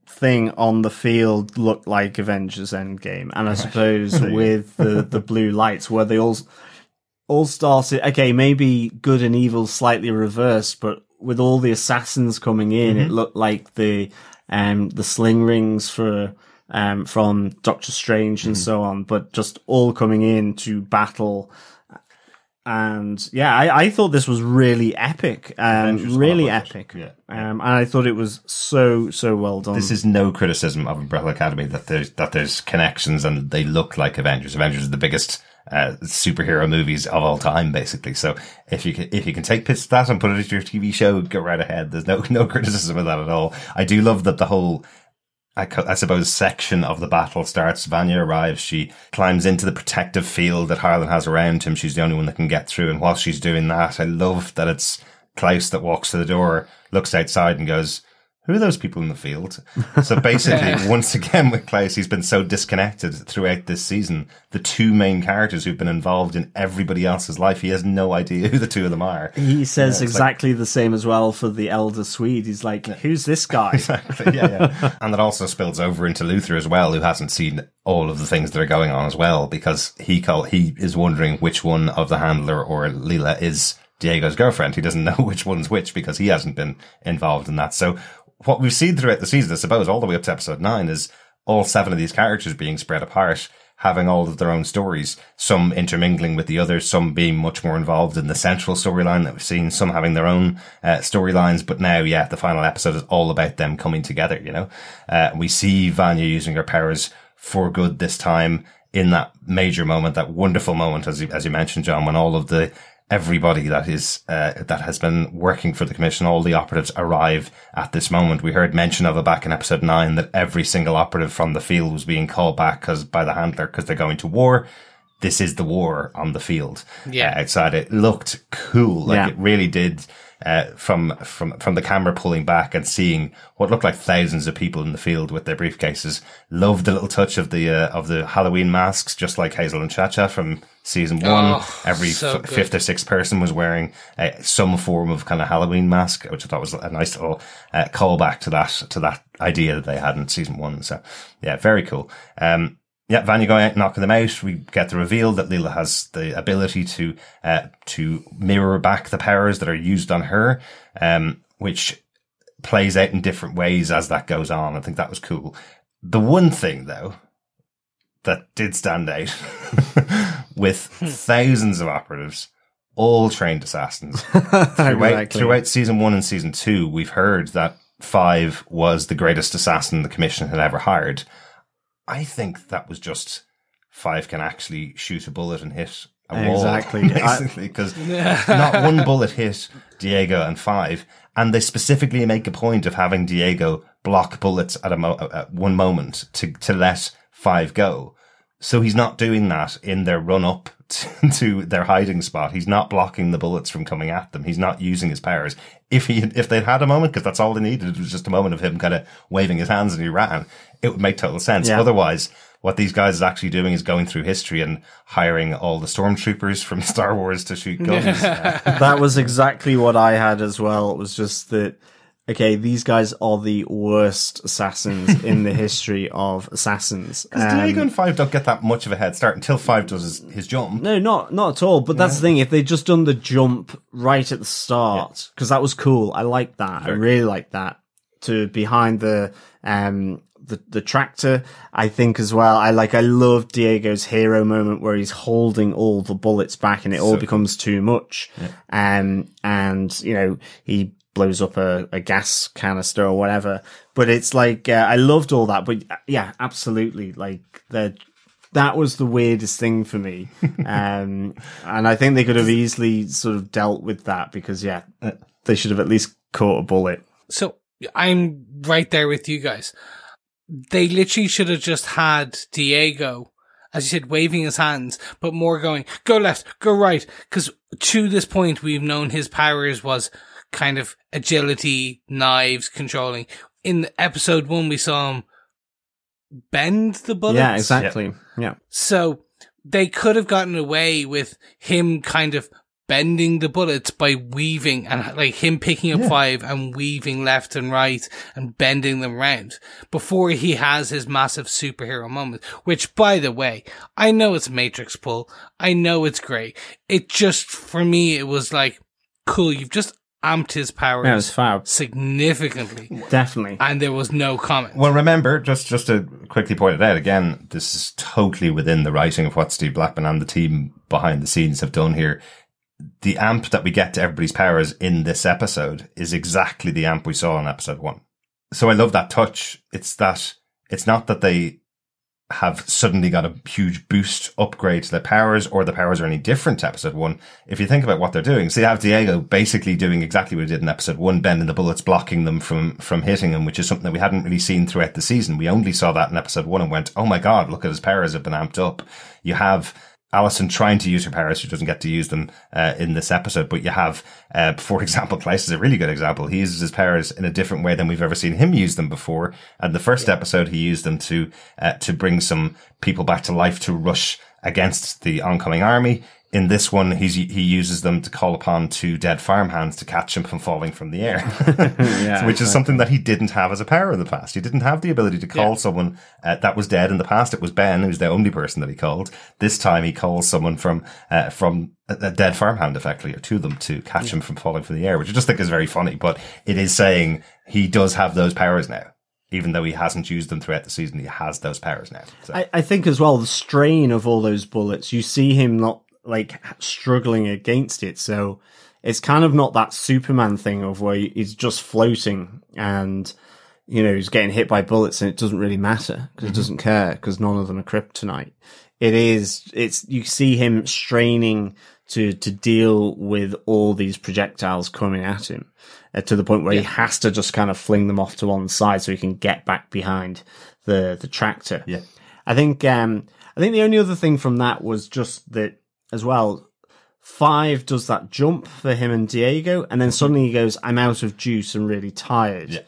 thing on the field looked like Avengers Endgame, and I suppose [LAUGHS] with the, the blue lights where they all all started. Okay, maybe good and evil slightly reversed, but with all the assassins coming in, it looked like the um the sling rings for um from Doctor Strange and so on, but just all coming in to battle. And yeah, I, I thought this was really epic, um, really epic. it? Um, and I thought it was so so well done. this is no criticism of Umbrella Academy that there's that there's connections and they look like Avengers. Avengers are the biggest uh, superhero movies of all time, basically. So if you can, if you can take bits of that and put it into your TV show, go right ahead. There's no [LAUGHS] no criticism of that at all. I do love that the whole I, co- I suppose section of the battle starts. Vanya arrives. She climbs into the protective field that Harlan has around him. She's the only one that can get through. And while she's doing that, I love that it's Klaus that walks to the door, looks outside and goes, who are those people in the field? So [LAUGHS] basically, once again with Klaus, he's been so disconnected throughout this season. The two main characters who've been involved in everybody else's life, he has no idea who the two of them are. he says Yeah, it's exactly the same as well for the elder Swede. He's like, "Who's this guy?" [LAUGHS] Exactly. Yeah, yeah. [LAUGHS] and that also spills over into Luther as well, who hasn't seen all of the things that are going on as well, because he call he is wondering which one of the handler or Lila is Diego's girlfriend. He doesn't know which one's which because he hasn't been involved in that. So what we've seen throughout the season, I suppose, all the way up to episode nine, is all seven of these characters being spread apart. Having all of their own stories, some intermingling with the others, some being much more involved in the central storyline that we've seen, some having their own uh, storylines. But now, yeah, the final episode is all about them coming together, you know? Uh, we see Vanya using her powers for good this time in that major moment, that wonderful moment, as you, as you mentioned, John, when all of the everybody that is uh, that has been working for the commission, all the operatives arrive at this moment. We heard mention of it back in episode nine that every single operative from the field was being called back because by the handler because they're going to war. This is the war on the field. Yeah. uh, outside. It looked cool, like Yeah. it really did. Uh, from from from the camera pulling back and seeing what looked like thousands of people in the field with their briefcases. Loved the little touch of the uh, of the Halloween masks, just like Hazel and Chacha from season one. Oh, Every so f- fifth or sixth person was wearing uh, some form of kind of Halloween mask, which I thought was a nice little uh, callback to that to that idea that they had in season one. So yeah, very cool. Um, yeah, Vanya going out, knocking them out. We get the reveal that Lila has the ability to uh, to mirror back the powers that are used on her, um, which plays out in different ways as that goes on. I think that was cool. The one thing though that did stand out [LAUGHS] with thousands of operatives, all trained assassins. [LAUGHS] throughout, Exactly. throughout season one and season two, we've heard that Five was the greatest assassin the commission had ever hired. I think that was just Five can actually shoot a bullet and hit a wall. Exactly. [LAUGHS] Because not one bullet hit Diego and Five. And they specifically make a point of having Diego block bullets at a mo- at one moment to, to let Five go. So he's not doing that in their run up to, [LAUGHS] to their hiding spot. He's not blocking the bullets from coming at them. He's not using his powers. If he, if they'd had a moment, because that's all they needed, it was just a moment of him kind of waving his hands and he ran, it would make total sense. Yeah. Otherwise, what these guys is actually doing is going through history and hiring all the stormtroopers from [LAUGHS] Star Wars to shoot guns. [LAUGHS] That was exactly what I had as well. It was just that, okay, these guys are the worst assassins in the [LAUGHS] history of assassins. Because Um, Diego and Five don't get that much of a head start until Five does his, his jump. no, not not at all. But that's the thing. If they'd just done the jump right at the start, because that was cool. I like that. I really like that. To behind the um the the tractor, I think as well. I like. I love Diego's hero moment where he's holding all the bullets back, and it all becomes too much. Um, and you know he blows up a, a gas canister or whatever. But it's like uh, I loved all that. But uh, yeah, absolutely. Like they're that was the weirdest thing for me. [LAUGHS] Um, and I think they could have easily sort of dealt with that because, yeah, they should have at least caught a bullet. So I'm right there with you guys. They literally should have just had Diego, as you said, waving his hands, but more going, go left, go right. Cause to this point, we've known his powers was kind of agility, knives, controlling. In episode one, we saw him bend the bullets. yeah, exactly. Yeah. So they could have gotten away with him kind of bending the bullets by weaving and like him picking up five and weaving left and right and bending them round before he has his massive superhero moment. Which, by the way, I know it's Matrix pull. I know it's great. It just, for me, it was like, cool, you've just amped his powers Yeah, it was fab. significantly Definitely. and there was no comment. Well, remember, just just to quickly point it out again, this is totally within the writing of what Steve Blackman and the team behind the scenes have done here. The amp that we get to everybody's powers in this episode is exactly the amp we saw in episode one. So I love that touch. It's that it's not that they have suddenly got a huge boost upgrade to their powers or the powers are any different to episode one. If you think about what they're doing, so you have Diego basically doing exactly what he did in episode one, bending the bullets, blocking them from, from hitting him, which is something that we hadn't really seen throughout the season. We only saw that in episode one and went, Oh my God, look at his powers have been amped up. You have Allison trying to use her powers. She doesn't get to use them uh, in this episode, but you have, uh, for [LAUGHS] example, Klaus is a really good example. He uses his powers in a different way than we've ever seen him use them before. And the first episode, he used them to uh, to bring some people back to life to rush against the oncoming army. In this one, he's he uses them to call upon two dead farmhands to catch him from falling from the air, [LAUGHS] [LAUGHS] Yeah, which is something that he didn't have as a power in the past. He didn't have the ability to call someone uh, that was dead in the past. It was Ben, who's the only person that he called. This time, he calls someone from uh, from a, dead farmhand, effectively, or to them to catch him from falling from the air, which I just think is very funny. But it is saying he does have those powers now. Even though he hasn't used them throughout the season, he has those powers now. So. I, I think as well, the strain of all those bullets, you see him not like struggling against it. So it's kind of not that Superman thing of where he's just floating and, you know, he's getting hit by bullets and it doesn't really matter because it doesn't care because none of them are kryptonite. It is, it's, you see him straining to, to deal with all these projectiles coming at him uh, to the point where he has to just kind of fling them off to one side so he can get back behind the, the tractor. Yeah. I think, um, I think the only other thing from that was just that as well. Five does that jump for him and Diego, and then suddenly he goes, "I'm out of juice and really tired," Yeah.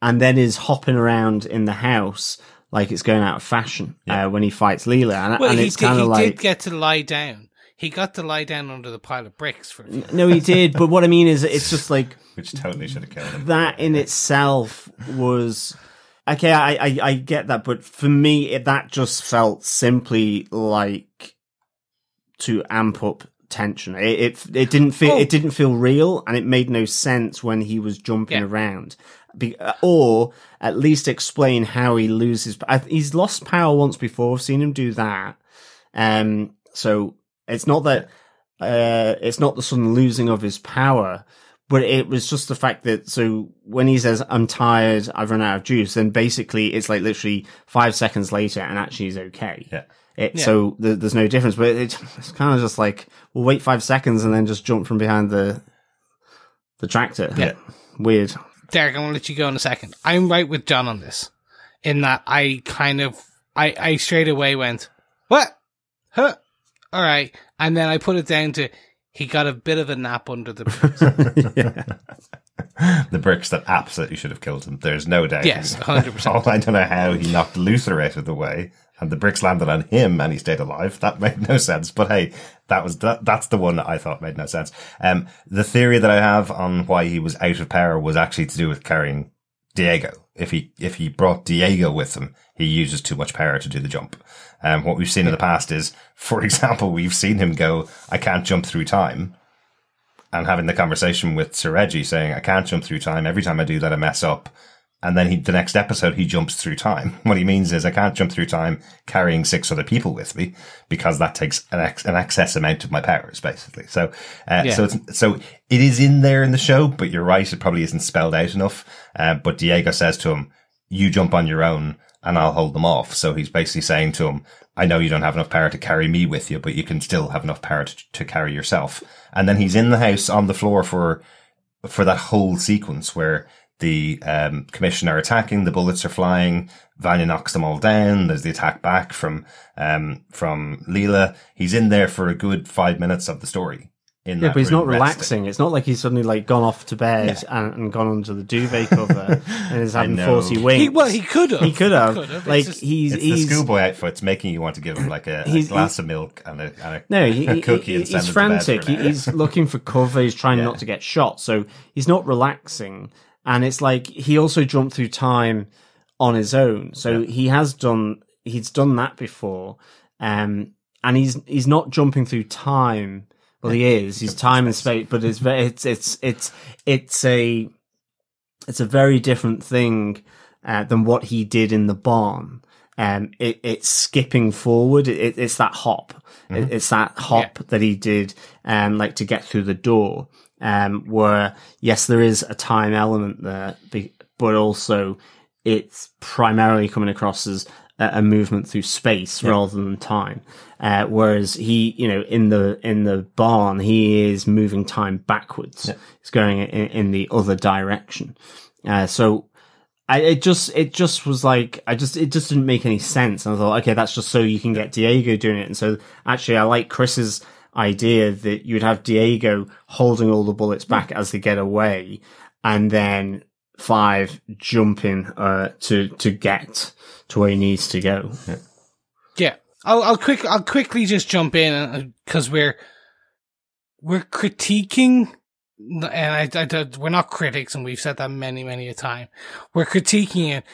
and then is hopping around in the house like it's going out of fashion uh, when he fights Lila, and, Well, and he, it's did, kind he of like did get to lie down. He got to lie down under the pile of bricks for a no, he did, but what I mean is, it's just like [LAUGHS] which totally should have killed him. that in itself was okay. I, I I get that, but for me, it, that just felt simply like to amp up tension. It it, it didn't feel Oh. it didn't feel real, and it made no sense when he was jumping Yeah. around. Be, uh, or at least explain how he loses. I, he's lost power once before. I've seen him do that. Um, so it's not that uh, it's not the sudden losing of his power, but it was just the fact that so when he says I'm tired, I've run out of juice, then basically it's like literally five seconds later, and actually he's okay. Yeah. It, Yeah. So th- there's no difference, but it, it's kind of just like we'll wait five seconds and then just jump from behind the the tractor. Yeah. Weird. Derek, I'm gonna let you go in a second. I'm right with John on this, in that I kind of, I, I straight away went, what? Huh? All right, and then I put it down to he got a bit of a nap under the bricks. [LAUGHS] [LAUGHS] the bricks that absolutely should have killed him. There's no doubt. Yes, 100%. Oh, [LAUGHS] I don't know how he knocked Luther out of the way and the bricks landed on him and he stayed alive. That [LAUGHS] made no sense. But hey, that was that, that's the one that I thought made no sense. Um, the theory that I have on why he was out of power was actually to do with carrying Diego. If he if he brought Diego with him, he uses too much power to do the jump. Um, what we've seen in the past is, for [LAUGHS] example, we've seen him go, "I can't jump through time," and having the conversation with Sir Reggie saying, I can't jump through time. Every time I do that, I mess up. And then he, the next episode, he jumps through time. [LAUGHS] What he means is I can't jump through time carrying six other people with me because that takes an, ex, an excess amount of my powers, basically. So, uh, Yeah. so it's, so it is in there in the show, but you're right. It probably isn't spelled out enough. Uh, but Diego says to him, you jump on your own and I'll hold them off. So he's basically saying to him, I know you don't have enough power to carry me with you, but you can still have enough power to, to carry yourself. And then he's in the house on the floor for, for that whole sequence where the um, commission are attacking, the bullets are flying, Vanya knocks them all down, there's the attack back from, um, from Lila. He's in there for a good five minutes of the story. In Yeah, but he's room not resting. relaxing. It's not like he's suddenly like gone off to bed and, and gone under the duvet cover [LAUGHS] and is having forty winks. he, well, he could have. He could have. It's Like just- he's It's he's the schoolboy outfits making you want to give him like a, a He's- glass of milk and a, and a, no, he, [LAUGHS] a cookie he- and send he's him to bed frantic. for He, an hour. he's looking for cover. He's trying [LAUGHS] Yeah. not to get shot. So he's not relaxing. And it's like he also jumped through time on his own. So he has done he's done that before. Um, and he's he's not jumping through time. Well, he is. He's time and space, but it's very, it's it's it's it's a it's a very different thing uh, than what he did in the barn. Um, it, it's skipping forward. It, it's that hop. It, it's that hop that he did, um, like to get through the door. Um, where yes, there is a time element there, but also it's primarily coming across as a, movement through space rather than time. Uh, whereas he, you know, in the in the barn, he is moving time backwards. He's going in, in the other direction. Uh, so I, it just it just was like I just it just didn't make any sense. And I thought, okay, that's just so you can get Diego doing it. And so actually, I like Chris's idea that you'd have Diego holding all the bullets back as they get away, and then five jumping uh, to to get to where he needs to go. Yeah, I'll I'll quick I'll quickly just jump in because we're we're critiquing, and I, I, I- we're not critics, and we've said that many many a time. We're critiquing it.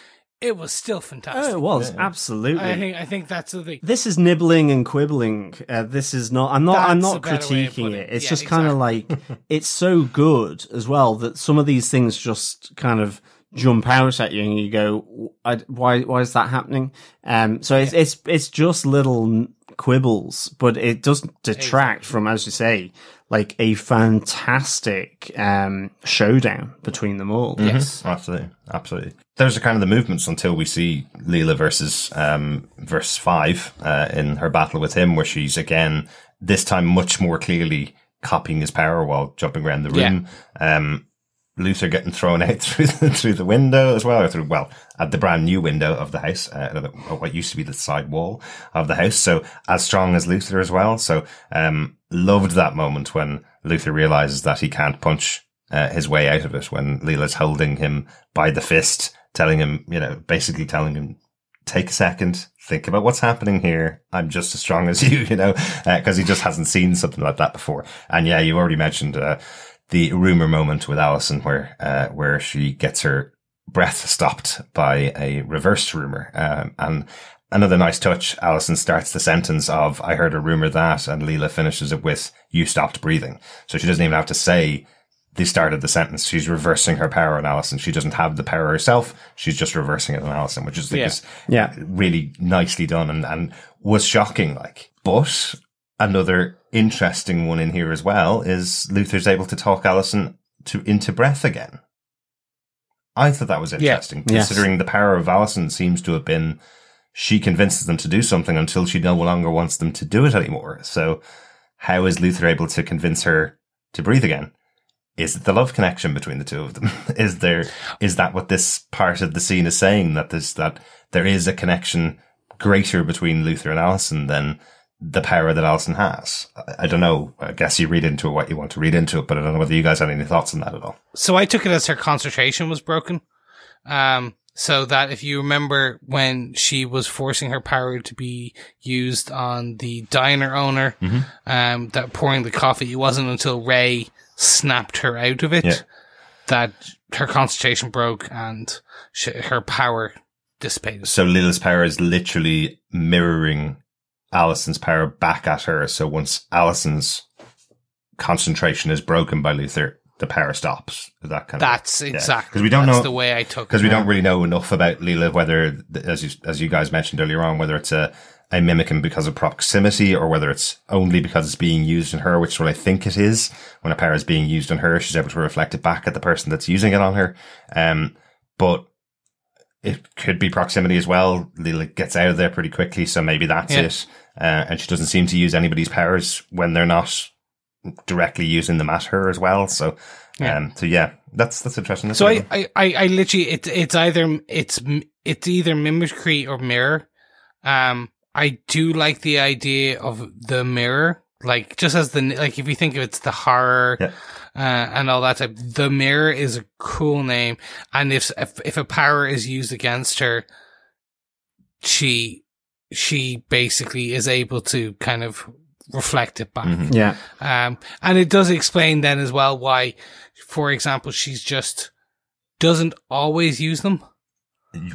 It was still fantastic. Oh, it was absolutely. I think I think that's the thing. this is nibbling and quibbling. Uh, this is not. I'm not. I'm not a better way of critiquing it. it. It's Yeah, just kind of like [LAUGHS] it's so good as well that some of these things just kind of jump out at you and you go, I, "Why? Why is that happening?" Um. So it's it's it's just little quibbles, but it doesn't detract from, as you say, like a fantastic um showdown between them all. Yes. Absolutely, absolutely. Those are kind of the movements until we see Lila versus um versus five uh, in her battle with him, where she's again this time much more clearly copying his power while jumping around the room. Um, Luther getting thrown out [LAUGHS] through the, through the window as well, or through well at the brand new window of the house, uh, what used to be the side wall of the house. So as strong as Luther as well. So um, loved that moment when Luther realizes that he can't punch uh, his way out of it when Lila's holding him by the fist, telling him, you know, basically telling him, take a second, think about what's happening here. I'm just as strong as [LAUGHS] you, you know, because he just hasn't seen something like that before. And yeah, you already mentioned uh, the rumor moment with Allison where uh, where she gets her breath stopped by a reversed rumor, um, and another nice touch. Allison starts the sentence of, I heard a rumor that, and Lila finishes it with, you stopped breathing. So she doesn't even have to say the start of the sentence. She's reversing her power on Allison. She doesn't have the power herself. She's just reversing it on Allison, which is, like, Yeah. is Yeah. really nicely done and, and was shocking, like. But another interesting one in here as well is Luther's able to talk Allison to into breath again. I thought that was interesting, Yes. considering the power of Allison seems to have been she convinces them to do something until she no longer wants them to do it anymore. So how is Luther able to convince her to breathe again? Is it the love connection between the two of them? [LAUGHS] is there, is that what this part of the scene is saying? That this, that there is a connection greater between Luther and Allison than the power that Allison has? I, don't know. I guess you read into it what you want to read into it, but I don't know whether you guys had any thoughts on that at all. So I took it as her concentration was broken. Um, so that if you remember when she was forcing her power to be used on the diner owner, um, that pouring the coffee, it wasn't until Ray snapped her out of it Yeah. that her concentration broke and sh- her power dissipated. So Lila's power is literally mirroring Allison's power back at her. So once Allison's concentration is broken by Luther, the power stops. That kind That's of exactly because we don't that's know the way I took because we don't really know enough about Lila whether, as you as you guys mentioned earlier on, whether it's a a mimicking because of proximity or whether it's only because it's being used in her, which is what I think it is. When a power is being used on her, she's able to reflect it back at the person that's using it on her. Um, but it could be proximity as well. Lila gets out of there pretty quickly, so maybe that's Yeah. it. Uh, and she doesn't seem to use anybody's powers when they're not directly using them at her as well. So, Yeah. um, so yeah, that's that's interesting. That's So I. I, I, I literally it, it's either it's it's either mimicry or mirror. Um, I do like the idea of the mirror, like just as the like if you think of it's the horror Yeah. uh, and all that type. The mirror is a cool name, and if if if a power is used against her, she she basically is able to kind of reflect it back. Mhm. Yeah. Um, and it does explain then as well why, for example, she's just doesn't always use them.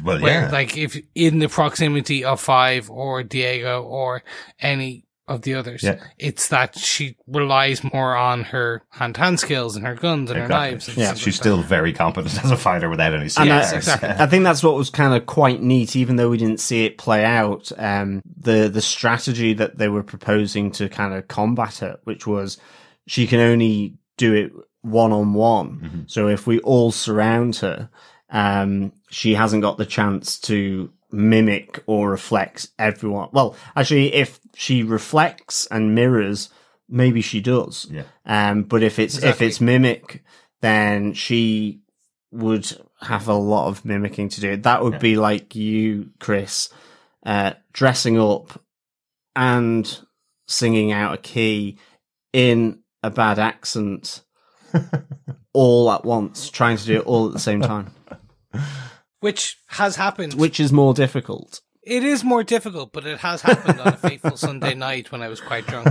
well, Where, yeah, like if in the proximity of Five or Diego or any of the others, Yeah. it's that she relies more on her hand to hand skills and her guns and her knives. And Yeah. she's like still very competent as a fighter without any And skills. I, exactly. I think that's what was kind of quite neat, even though we didn't see it play out. Um, the the strategy that they were proposing to kind of combat it, which was she can only do it one on one. So if we all surround her, um, she hasn't got the chance to mimic or reflects everyone. Well, actually, if she reflects and mirrors, maybe she does. Yeah. Um, but if it's if it's mimic, then she would have a lot of mimicking to do. That would be like you, Chris, uh, dressing up and singing out a key in a bad accent [LAUGHS] all at once, trying to do it all at the same time, [LAUGHS] which has happened. which is more difficult. it is more difficult, but it has happened on a fateful [LAUGHS] Sunday night when I was quite drunk.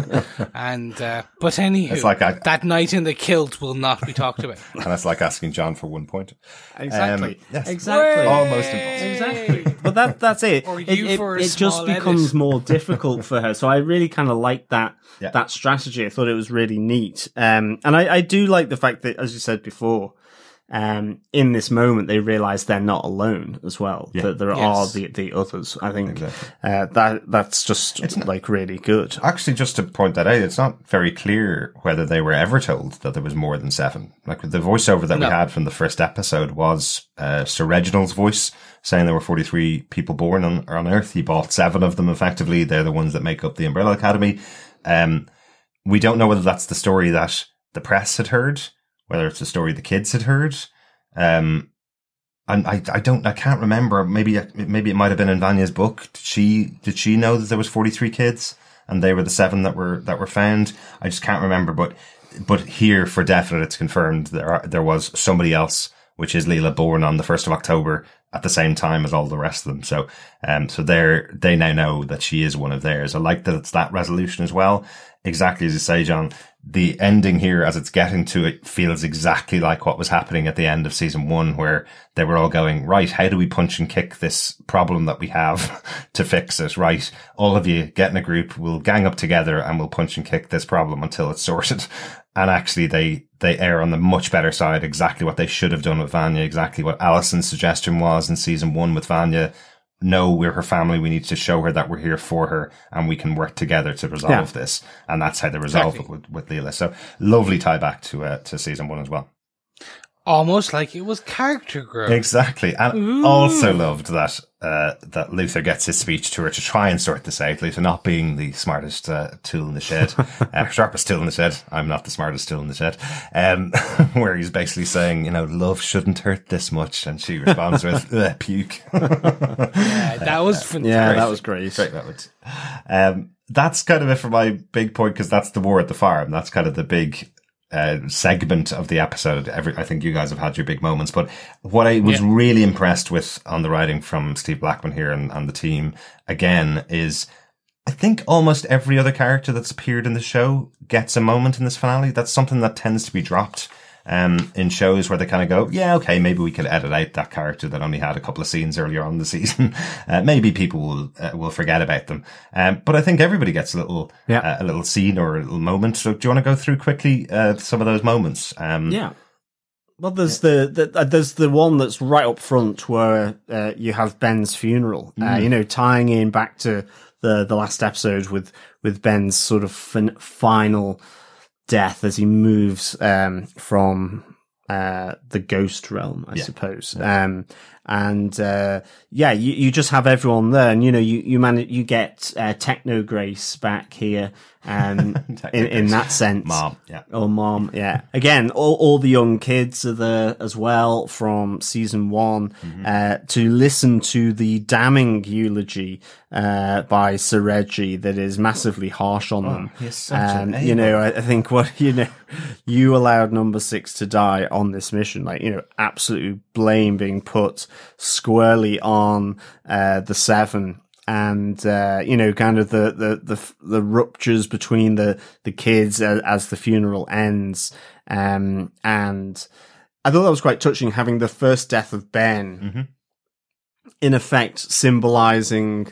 And uh, but anywho, It's like I- that night in the kilt will not be talked about. [LAUGHS] and that's like asking John for one point. Exactly. Um, yes. Exactly. Almost impossible. Exactly. But that that's it. Or it you it, for a it just small becomes edit. more difficult for her. So I really kind of like that Yeah. that strategy. I thought it was really neat. Um, and I, I do like the fact that, as you said before, um, in this moment they realize they're not alone as well. Yeah. That there Yes. are the the others. I think Exactly. uh, that that's just like really good. Actually, just to point that out, it's not very clear whether they were ever told that there was more than seven. Like the voiceover that No. we had from the first episode was uh, Sir Reginald's voice saying there were 43 people born on, on Earth. He bought seven of them effectively. They're the ones that make up the Umbrella Academy. Um, we don't know whether that's the story that the press had heard, whether it's the story the kids had heard. Um, and I, I don't, I can't remember. Maybe, maybe it might have been in Vanya's book. Did she, did she know that there was 43 kids and they were the seven that were, that were found? I just can't remember, but, but here for definite, it's confirmed there are, there was somebody else, which is Lila born on the 1st of October at the same time as all the rest of them. So, um, so they're, they now know that she is one of theirs. I like that it's that resolution as well. exactly as you say, John, the ending here, as it's getting to it, feels exactly like what was happening at the end of season one, where they were all going, right, how do we punch and kick this problem that we have [LAUGHS] to fix it? Right. All of you get in a group, we'll gang up together and we'll punch and kick this problem until it's [LAUGHS] sorted. And actually they, they err on the much better side, exactly what they should have done with Vanya, exactly what Allison's suggestion was in season one with Vanya no, we're her family. We need to show her that we're here for her and we can work together to resolve Yeah. this. And that's how they resolve Exactly. it with, with Lila. So lovely tie back to, uh, to season one as well. Almost like it was character growth. Exactly. And also loved that, uh, that Luther gets his speech to her to try and sort this out. Luther not being the smartest, uh, tool in the shed, [LAUGHS] uh, sharpest tool in the shed. I'm not the smartest tool in the shed. Um, [LAUGHS] where he's basically saying, you know, love shouldn't hurt this much. And she responds with, [LAUGHS] "Ugh, puke. Yeah, that was fantastic. Yeah, that was great. Great moment. Um, that's kind of it for my big point because that's the war at the farm. That's kind of the big uh, segment of the episode. Every, I think you guys have had your big moments, but what I was Yeah. really impressed with on the writing from Steve Blackman here and, and the team again is I think almost every other character that's appeared in the show gets a moment in this finale. That's something that tends to be dropped um, in shows where they kind of go, yeah, okay, maybe we could edit out that character that only had a couple of scenes earlier on in the season. [LAUGHS] Uh, maybe people will uh, will forget about them. Um, but I think everybody gets a little Yeah. uh, a little scene or a little moment. So do you want to go through quickly uh, some of those moments? Um, Yeah. Well, there's the, the uh, there's the one that's right up front where uh, you have Ben's funeral. Uh, you know, tying in back to the the last episode with with Ben's sort of fin- final death as he moves um, from uh, the ghost realm, I suppose. Um, and uh, yeah, you, you just have everyone there, and you know, you you man you get uh, Techno Grace back here, um, [LAUGHS] in, in that sense, Mom, yeah. Oh, mom, yeah. Again, all, all the young kids are there as well from season one Mm-hmm. uh, to listen to the damning eulogy uh, by Sir Reggie that is massively harsh on them. he's such Um, you know. I, I think what [LAUGHS] you know, you allowed number six to die on this mission. Like you know, absolute blame being put squarely on uh, the seven and uh, you know, kind of the, the the the ruptures between the the kids as, as the funeral ends, um, and I thought that was quite touching, having the first death of Ben, Mm-hmm. in effect symbolizing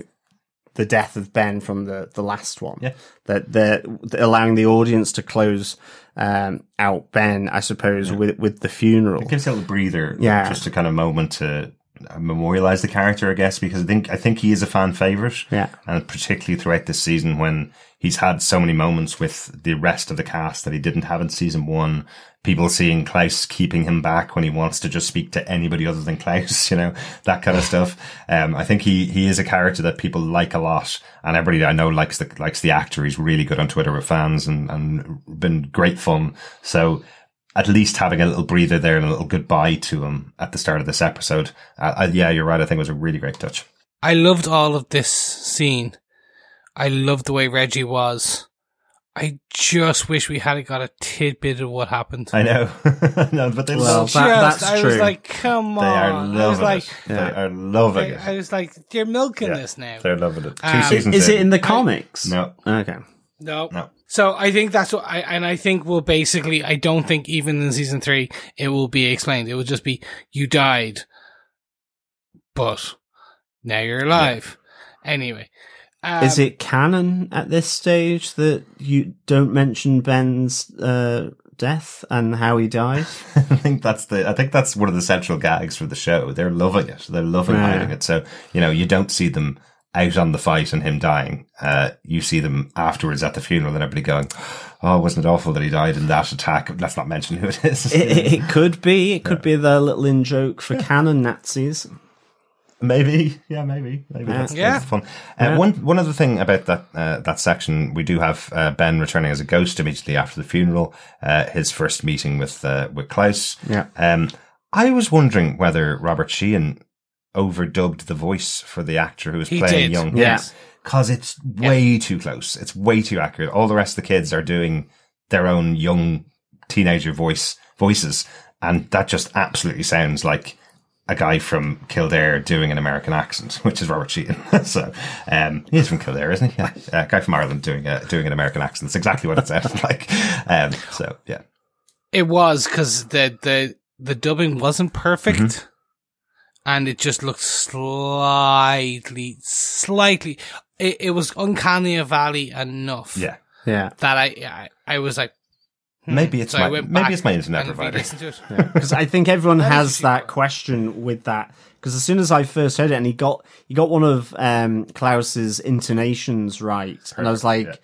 the death of Ben from the the last one. Yeah. that they're allowing the audience to close um, out Ben, I suppose, with with the funeral. It gives you a little breather, Yeah. just a kind of moment to memorialize the character, I guess, because I think I think he is a fan favorite, Yeah. and particularly throughout this season when he's had so many moments with the rest of the cast that he didn't have in season one. People seeing Klaus keeping him back when he wants to just speak to anybody other than Klaus, [LAUGHS] you know, that kind of stuff. Um, I think he, he is a character that people like a lot and everybody I know likes the, likes the actor. He's really good on Twitter with fans and, and been great fun. So at least having a little breather there and a little goodbye to him at the start of this episode. Uh, uh, yeah, you're right. I think it was a really great touch. I loved all of this scene. I loved the way Reggie was. I just wish we had got a tidbit of what happened. I know. [LAUGHS] no, but they Well, love, just, that- that's I was like, come on, they are on. loving I was like, it. Yeah. They are loving I, it. I was like, you're milking Yeah. this now. They're loving it. Two Um, seasons Is it in the I- comics? No. Okay. No. No. So I think that's what I, and I think we'll basically, I don't think even in season three, it will be explained. It will just be, you died, but now you're alive. Anyway. Um, Is it canon at this stage that you don't mention Ben's uh, death and how he died? [LAUGHS] I think that's the. I think that's one of the central gags for the show. They're loving it. They're loving Yeah. hiding it. So you know, you don't see them out on the fight and him dying. Uh, you see them afterwards at the funeral, and everybody going, "Oh, wasn't it awful that he died in that attack?" Let's not mention who it is. it, it, it could be. It could be the little in joke for canon Nazis. Maybe, yeah, maybe, maybe Yeah. that's, Yeah. that's fun. Uh, One one other thing about that uh, that section, we do have uh, Ben returning as a ghost immediately after the funeral. Uh, his first meeting with uh, with Klaus. Yeah. Um, I was wondering whether Robert Sheehan overdubbed the voice for the actor who was He playing did. young. Yeah. because it's way too close. It's way too accurate. All the rest of the kids are doing their own young teenager voice voices, and that just absolutely sounds like a guy from Kildare doing an American accent, [LAUGHS] which is Robert Sheehan. [LAUGHS] so um, he's from Kildare, isn't he? Yeah, a guy from Ireland doing a, doing an American accent. It's exactly what it sounded [LAUGHS] like. Um, so yeah, It was because the the the dubbing wasn't perfect, Mm-hmm. And it just looked slightly, slightly. It, it was uncanny valley enough yeah. Yeah. that I I, I was like, hmm. Maybe it's So my maybe it's my internet provider. re-listened to it. because I think everyone [LAUGHS] has that question with that. Because as soon as I first heard it, and he got he got one of um, Klaus's intonations right, and I was like, yeah.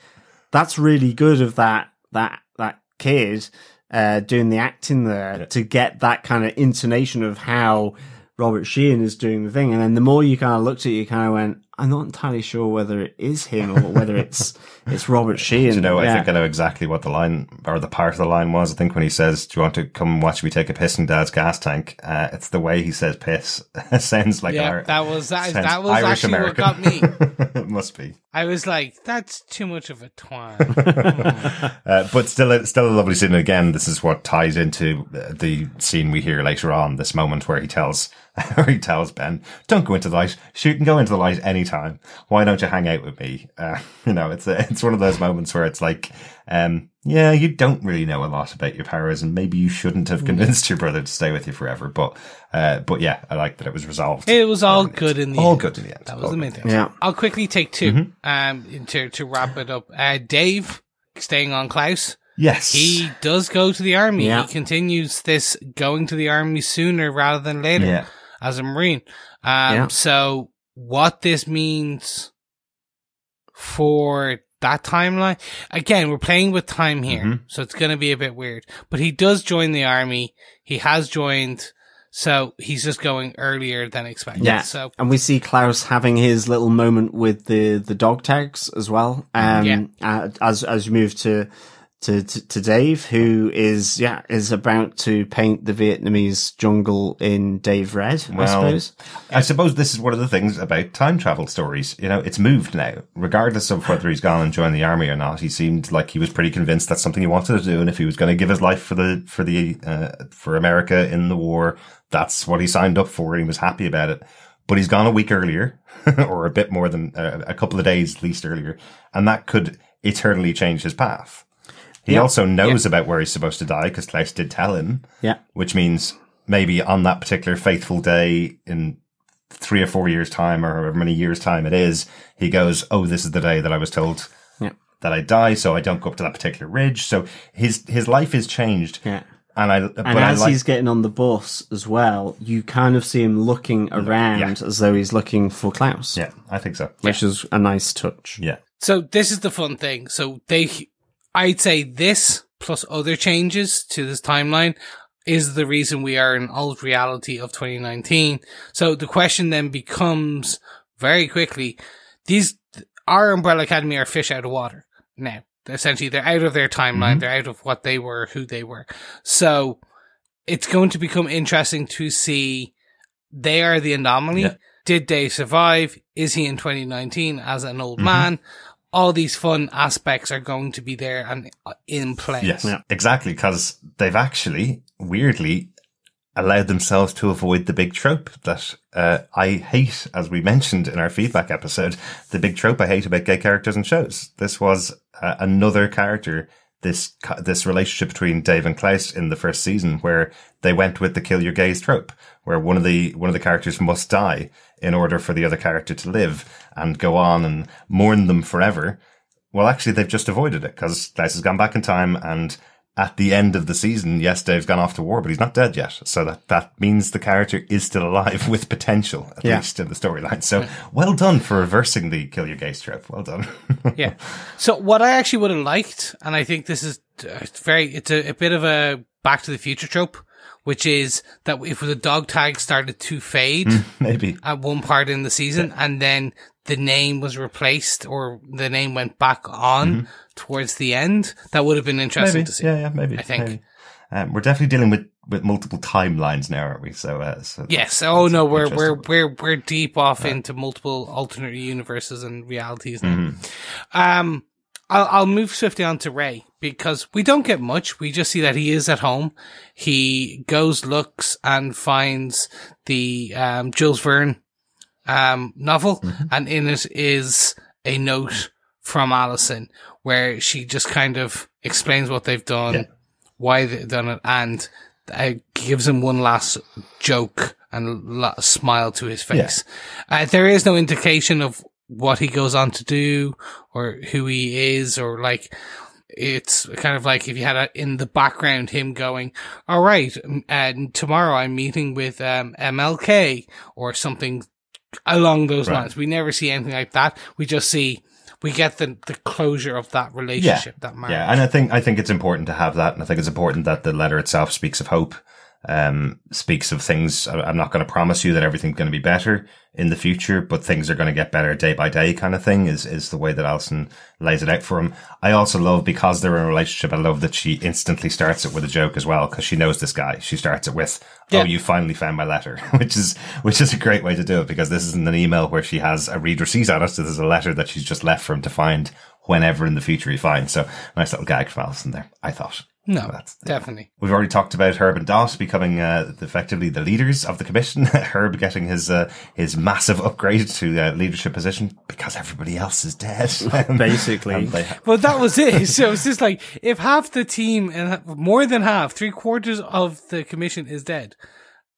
"That's really good of that that that kid uh, doing the acting there to get that kind of intonation of how Robert Sheehan is doing the thing." And then the more you kind of looked at it, you kind of went, "I'm not entirely sure whether it is him or whether it's [LAUGHS] it's Robert Sheehan." Do you know, I Yeah. think I know exactly what the line or the part of the line was. I think when he says, "Do you want to come watch me take a piss in Dad's gas tank?" Uh, it's the way he says "piss." [LAUGHS] sounds like Yeah, Ir- that was that. That was Irish actually what American. got me. it [LAUGHS] must be, I was like, that's too much of a twang. uh, but still, a, still a lovely scene. Again, this is what ties into uh, the scene we hear later on. This moment where he tells, where [LAUGHS] he tells Ben, "Don't go into the light. Shoot and go into the light anytime. Why don't you hang out with me?" Uh, [LAUGHS] you know, it's a, it's one of those moments where it's like, um, yeah, you don't really know a lot about your powers, and maybe you shouldn't have convinced your brother to stay with you forever. But, uh, but yeah, I like that it was resolved. It was all good in the all end. good in the end. That All was the good. main thing. Yeah. I'll quickly take 2 Mm-hmm. um, to, to wrap it up. Uh, Dave, staying on Klaus, Yes, he does go to the army. Yeah. He continues this going to the army sooner rather than later Yeah. As a Marine. Um, Yeah. so what this means for that timeline, again, we're playing with time here, Mhm. so it's going to be a bit weird, but he does join the army. He has joined, so he's just going earlier than expected. Yeah. So And we see Klaus having his little moment with the, the dog tags as well. Um, Yeah. uh, as, as you move to, to, to, to Dave, who is, yeah, is about to paint the Vietnamese jungle in Dave Red, I suppose. I suppose this is one of the things about time travel stories. You know, it's moved now. Regardless of whether he's gone and joined the army or not, he seemed like he was pretty convinced that's something he wanted to do. And if he was going to give his life for the, for the, uh, for America in the war, that's what he signed up for. And he was happy about it. But he's gone a week earlier [LAUGHS] or a bit more than uh, a couple of days at least earlier. And that could eternally change his path. He Yeah. also knows about where he's supposed to die because Klaus did tell him Yeah. which means maybe on that particular faithful day in three or four years time or however many years time it is, he goes, Oh, this is the day that I was told Yeah. that I die. So I don't go up to that particular ridge. So his, his life is changed. Yeah. And I, but And I as like, he's getting on the bus as well, you kind of see him looking around as though he's looking for Klaus. yeah, I think so. Which is a nice touch. Yeah. So this is the fun thing. So they, I'd say this plus other changes to this timeline is the reason we are in old reality of 2019. So the question then becomes very quickly, these, our Umbrella Academy are fish out of water now. Essentially, they're out of their timeline. They're out of what they were, who they were. So it's going to become interesting to see they are the anomaly. Yeah. Did they survive? Is he in 2019 as an Mm-hmm. old man? All these fun aspects are going to be there and uh, in place. Yes, Yeah. exactly. Because they've actually weirdly allowed themselves to avoid the big trope that uh, I hate, as we mentioned in our feedback episode. The big trope I hate about gay characters and shows. This was uh, another character. This this relationship between Dave and Klaus in the first season, where they went with the kill your gays trope, where one of the one of the characters must die in order for the other character to live and go on and mourn them forever. Well, actually, they've just avoided it because Klaus has gone back in time, and at the end of the season, yes, Dave's gone off to war, but he's not dead yet. So that that means the character is still alive [LAUGHS] with potential, at Yeah. least in the storyline. So well done for reversing the kill your gay trope. Well done. [LAUGHS] yeah. So what I actually would have liked, and I think this is uh, very, it's a, a bit of a Back to the Future trope, which is that if the dog tag started to fade Maybe. at one part in the season, and then the name was replaced or the name went back on towards the end, that would have been interesting Maybe. to see. Yeah, yeah, maybe. I think. maybe. Um, we're definitely dealing with, with multiple timelines now, aren't we? So, uh, so Yes. that's- Oh that's no, we're we're we're we're deep off into multiple alternate universes and realities now. Mm-hmm. Um, I'll, I'll move swiftly on to Ray because we don't get much. We just see that he is at home. He goes, looks, and finds the um, Jules Verne um, novel, Mm-hmm. and in it is a note from Allison where she just kind of explains what they've done, Yeah. why they've done it, and uh, gives him one last joke and la- smile to his face. Uh, there is no indication of what he goes on to do or who he is or like it's kind of like if you had a, in the background him going, all right, and tomorrow I'm meeting with um, MLK or something along those Right. lines. We never see anything like that. We just see we get the the closure of that relationship, that marriage. Yeah, and I think I think it's important to have that, and I think it's important that the letter itself speaks of hope, um, speaks of things. I'm not going to promise you that everything's going to be better in the future, but things are going to get better day by day, kind of thing. Is is the way that Allison lays it out for him. I also love because they're in a relationship. I love that she instantly starts it with a joke as well, because she knows this guy. She starts it with, Yeah. "Oh, you finally found my letter," [LAUGHS] which is which is a great way to do it because this isn't an email where she has a read receipt on it. So there's a letter that she's just left for him to find whenever in the future he finds. So nice little gag from Allison there. I thought. No, That's- definitely. We've already talked about Herb and Dot becoming uh, effectively the leaders of the commission. [LAUGHS] Herb getting his uh, his massive upgrade to uh, leadership position because everybody else is dead. [LAUGHS] [LAUGHS] Basically. And they ha- Well, that was it. So it's just like if half the team and more than half, three quarters of the commission is dead,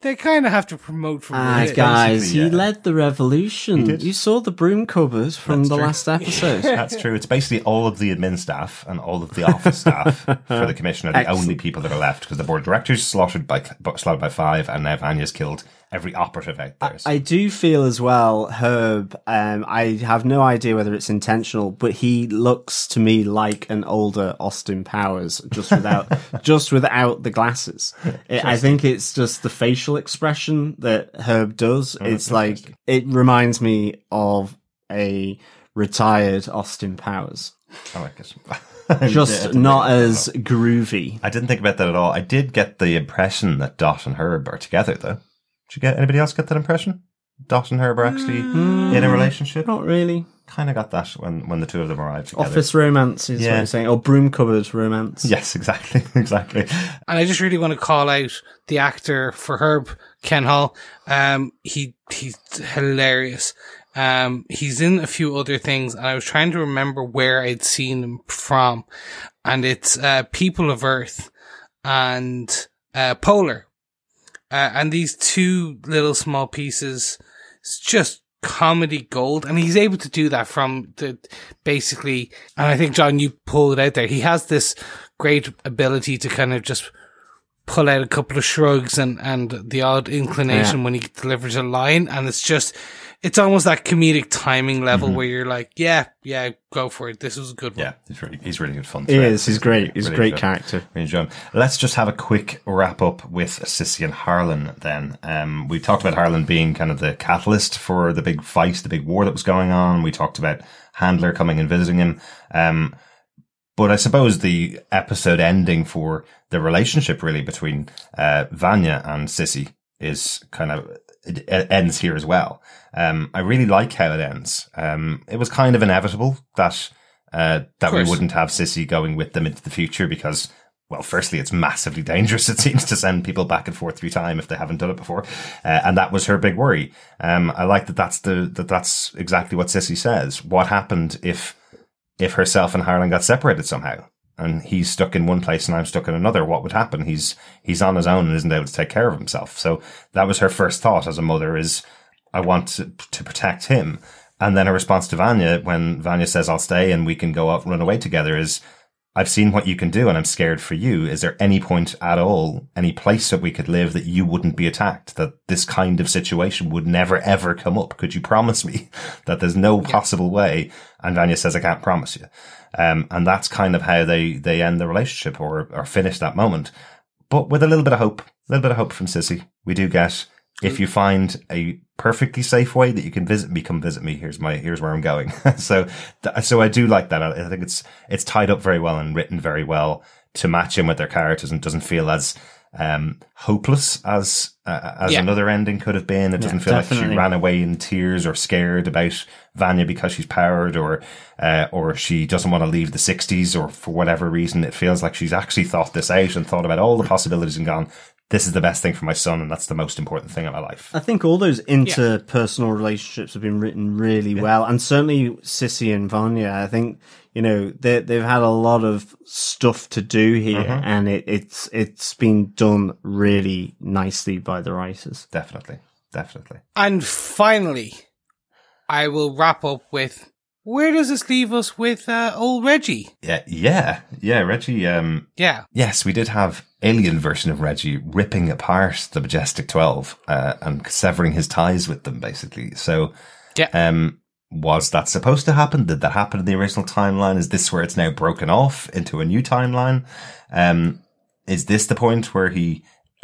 they kind of have to promote from Ah, within. guys, basically, he yeah. led the revolution. did. You saw the broom covers from That's the true. last episode. [LAUGHS] That's true. It's basically all of the admin staff and all of the office staff for the commission are the Excellent. only people that are left because the board of directors slaughtered by slaughtered by five, and now Vanya's killed every operative out there. So- I do feel as well, Herb. Um, I have no idea whether it's intentional, but he looks to me like an older Austin Powers, just without [LAUGHS] just without the glasses. It, I think it's just the facial expression that Herb does. it's like it reminds me of a retired Austin Powers, I like [LAUGHS] it. Just not think about that as groovy. I didn't think about that at all. I did get the impression that Dot and Herb are together, though. Did you get anybody else get that impression? Dot and Herb are actually in a relationship. Not really. Kind of got that when when the two of them arrived together. Office romance is what Yeah. you're saying, or broom cupboard romance. Yes, exactly, [LAUGHS] exactly. And I just really want to call out the actor for Herb, Ken Hall. Um, he, he's hilarious. Um, he's in a few other things and I was trying to remember where I'd seen him from. And it's, uh, People of Earth and, uh, Polar. Uh, and these two little small pieces, it's just comedy gold. And he's able to do that from the, basically, and I think John, you pulled it out there. He has this great ability to kind of just pull out a couple of shrugs and, and the odd inclination when he delivers a line. And it's just, it's almost that comedic timing level where you're like, yeah, yeah, go for it. This was a good one. Yeah, he's really he's really good fun. He throughout. is. He's great. He's a great good. character. Really enjoy him. Let's just have a quick wrap up with Sissy and Harlan then. Um, we talked about Harlan being kind of the catalyst for the big fight, the big war that was going on. We talked about Handler coming and visiting him. Um, but I suppose the episode ending for the relationship really between uh, Vanya and Sissy is kind of it, it ends here as well. Um, I really like how it ends. Um, it was kind of inevitable that uh, that we wouldn't have Sissy going with them into the future because, well, firstly, it's massively dangerous. [LAUGHS] It seems to send people back and forth through time if they haven't done it before, uh, and that was her big worry. Um, I like that. That's the that that's exactly what Sissy says. What happened if if herself and Harlan got separated somehow? And he's stuck in one place and I'm stuck in another. What would happen? He's he's on his own and isn't able to take care of himself. So that was her first thought as a mother: is I want to, to protect him. And then her response to Vanya, when Vanya says, I'll stay and we can go out run away together, is, I've seen what you can do and I'm scared for you. Is there any point at all, any place that we could live that you wouldn't be attacked, that this kind of situation would never ever come up? Could you promise me [LAUGHS] that there's no possible way? And Vanya says, I can't promise you. Um, and that's kind of how they, they end the relationship or, or finish that moment. But with a little bit of hope, a little bit of hope from Sissy, we do get if you find a perfectly safe way that you can visit me, come visit me. Here's my, here's where I'm going. [LAUGHS] so, th- so I do like that. I I think it's, it's tied up very well and written very well to match in with their characters and doesn't feel as, um, hopeless as uh, as Yeah. another ending could have been. It doesn't feel like she ran away in tears or scared about Vanya because she's powered or uh, or she doesn't want to leave the 60s or for whatever reason. It feels like she's actually thought this out and thought about all the possibilities and gone, this is the best thing for my son and that's the most important thing in my life. I think all those interpersonal relationships have been written really well, and certainly Sissy and Vanya. I think you know they they've had a lot of stuff to do here, Mm-hmm. and it, it's it's been done really nicely by the writers. Definitely. Definitely. And finally, I will wrap up with where does this leave us with uh, old Reggie? Yeah. Yeah. Yeah. Reggie, um, Yeah. Yes, we did have alien version of Reggie ripping apart the Majestic 12 uh, and severing his ties with them, basically. So, Yeah. um, was that supposed to happen? Did that happen in the original timeline? Is this where it's now broken off into a new timeline? Um, is this the point where he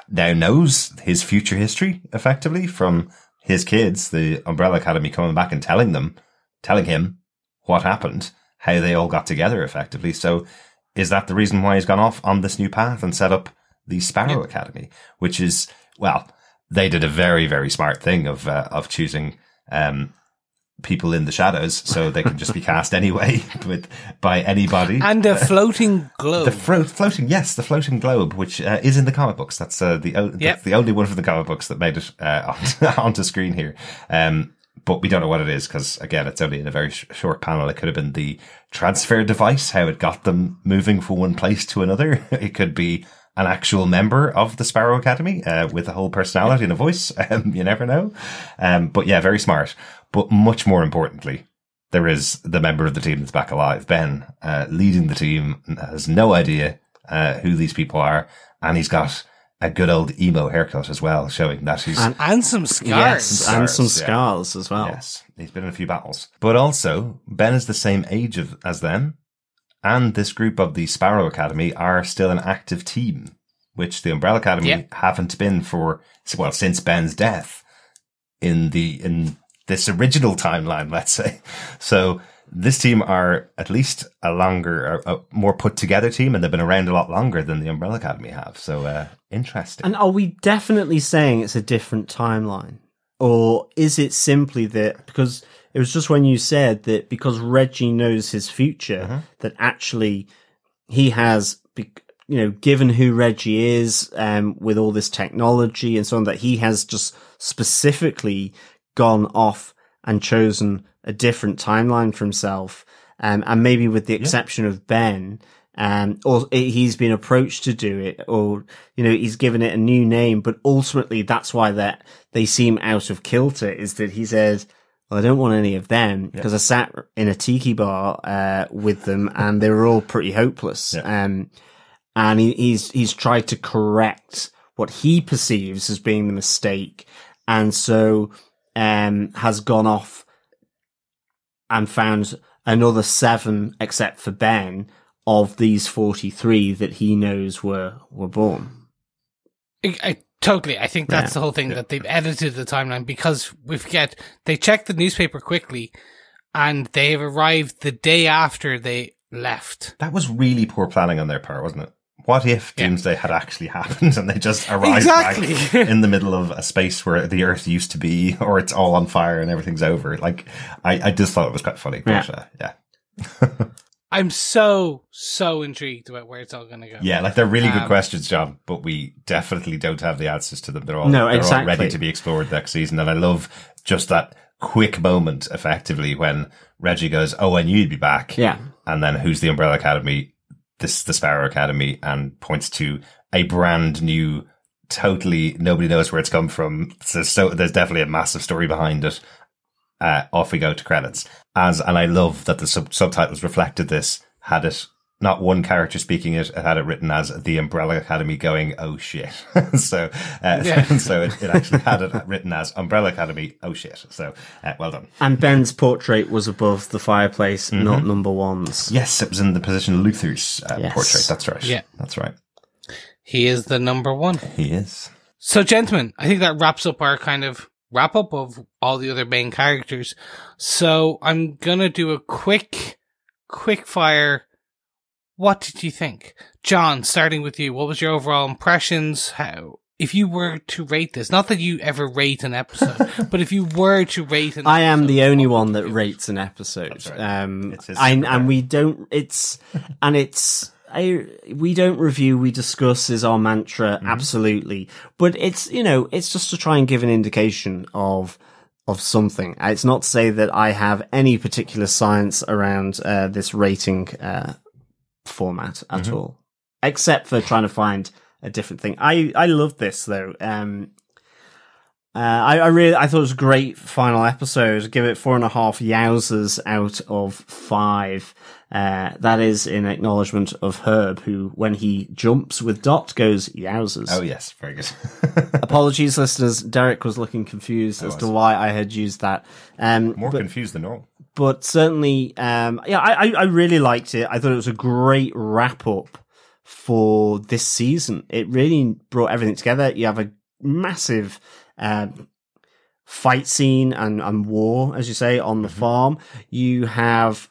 now knows his future history effectively from his kids, the Umbrella Academy coming back and telling them, telling him what happened, how they all got together effectively. So is that the reason why he's gone off on this new path and set up the Sparrow Academy, which is, well, they did a very, very smart thing of, uh, of choosing, um, people in the shadows so they can just be [LAUGHS] cast anyway with, by anybody. And a [LAUGHS] floating globe. The fro- floating, yes, the floating globe, which uh, is in the comic books. That's uh, the o- Yep. that's the only one from the comic books that made it uh, [LAUGHS] onto, onto screen here. Um, but we don't know what it is because again, it's only in a very sh- short panel. It could have been the transfer device, how it got them moving from one place to another. [LAUGHS] it could be an actual member of the Sparrow Academy uh, with a whole personality and a voice. [LAUGHS] Um, you never know. Um, but yeah, very smart. But much more importantly, there is the member of the team that's back alive, Ben, uh, leading the team, has no idea uh, who these people are, and he's got a good old emo haircut as well, showing that he's And- and some scars. Yes, and some Scars, yeah. as well. yes, he's been in a few battles. But also, Ben is the same age of, as them, and this group of the Sparrow Academy are still an active team, which the Umbrella Academy Yeah. haven't been for well since Ben's death in the in this original timeline, let's say. [LAUGHS] So this team are at least a longer, a, a more put together team, and they've been around a lot longer than the Umbrella Academy have. So uh, interesting. And are we definitely saying it's a different timeline? Or is it simply that because it was just when you said that because Reggie knows his future, that actually he has, be- you know, given who Reggie is, um, with all this technology and so on, that he has just specifically gone off and chosen a different timeline for himself. Um, and maybe with the exception of Ben, um, or he's been approached to do it, or you know he's given it a new name. But ultimately, that's why that they seem out of kilter. Is that he says, "Well, I don't want any of them because I sat in a tiki bar uh, with them, and they were all pretty hopeless." Um, and he, he's he's tried to correct what he perceives as being the mistake, and so um, has gone off and found another seven, except for Ben, of these 43 that he knows were, were born. I, I totally. I think that's Yeah. the whole thing that they've edited the timeline because we forget they checked the newspaper quickly, and they have arrived the day after they left. That was really poor planning on their part, wasn't it? What if Yeah. Doomsday had actually happened and they just arrived Exactly. back [LAUGHS] in the middle of a space where the Earth used to be, or it's all on fire and everything's over? Like, I, I just thought it was quite funny. But, Yeah. uh, yeah. [LAUGHS] I'm so so intrigued about where it's all going to go. Yeah, like they're really good Um, questions, John, but we definitely don't have the answers to them. They're all, No, they're all exactly. ready to be explored next season. And I love just that quick moment, effectively, when Reggie goes, Oh, I knew you'd be back. Yeah. And then who's the Umbrella Academy? This the Sparrow Academy and points to a brand new, totally nobody knows where it's come from. So, so there's definitely a massive story behind it. Uh, off we go to credits. As, and I love that the sub- subtitles reflected this, had it not one character speaking it, it had it written as the Umbrella Academy going, oh shit. [LAUGHS] so, uh, Yeah. [LAUGHS] so it, it actually had it written as Umbrella Academy, oh shit. So, uh, well done. And Ben's portrait was above the fireplace, not number one's. Yes, it was in the position of Luther's uh, Yes. portrait. That's right. Yeah. That's right. he is the number one. He is. So, gentlemen, I think that wraps up our kind of wrap up of all the other main characters. So, I'm gonna do a quick, quick fire. What did you think? John, starting with you, what was your overall impressions? How, if you were to rate this, not that you ever rate an episode, [LAUGHS] but if you were to rate an I am the only one that rates an episode. right. Um, I, and we don't. It's and it's. I, we don't review, we discuss is our mantra, Mm-hmm. absolutely. But it's, you know, it's just to try and give an indication of, of something. It's not to say that I have any particular science around, uh, this rating, uh, format at Mm-hmm. all. Except for trying to find a different thing. I, I love this though. Um, uh, I, I really, I thought it was a great final episode. Give it four and a half yowzers out of five. Uh, that is in acknowledgement of Herb, who, when he jumps with Dot, goes yowzers. Oh yes, very good. [LAUGHS] [LAUGHS] Apologies, listeners. Derek was looking confused as to why I had used that. Um, More but, confused than normal. But certainly, um, yeah, I, I- I really liked it. I thought it was a great wrap up for this season. It really brought everything together. You have a massive, um, fight scene and, and war, as you say, on the farm. You have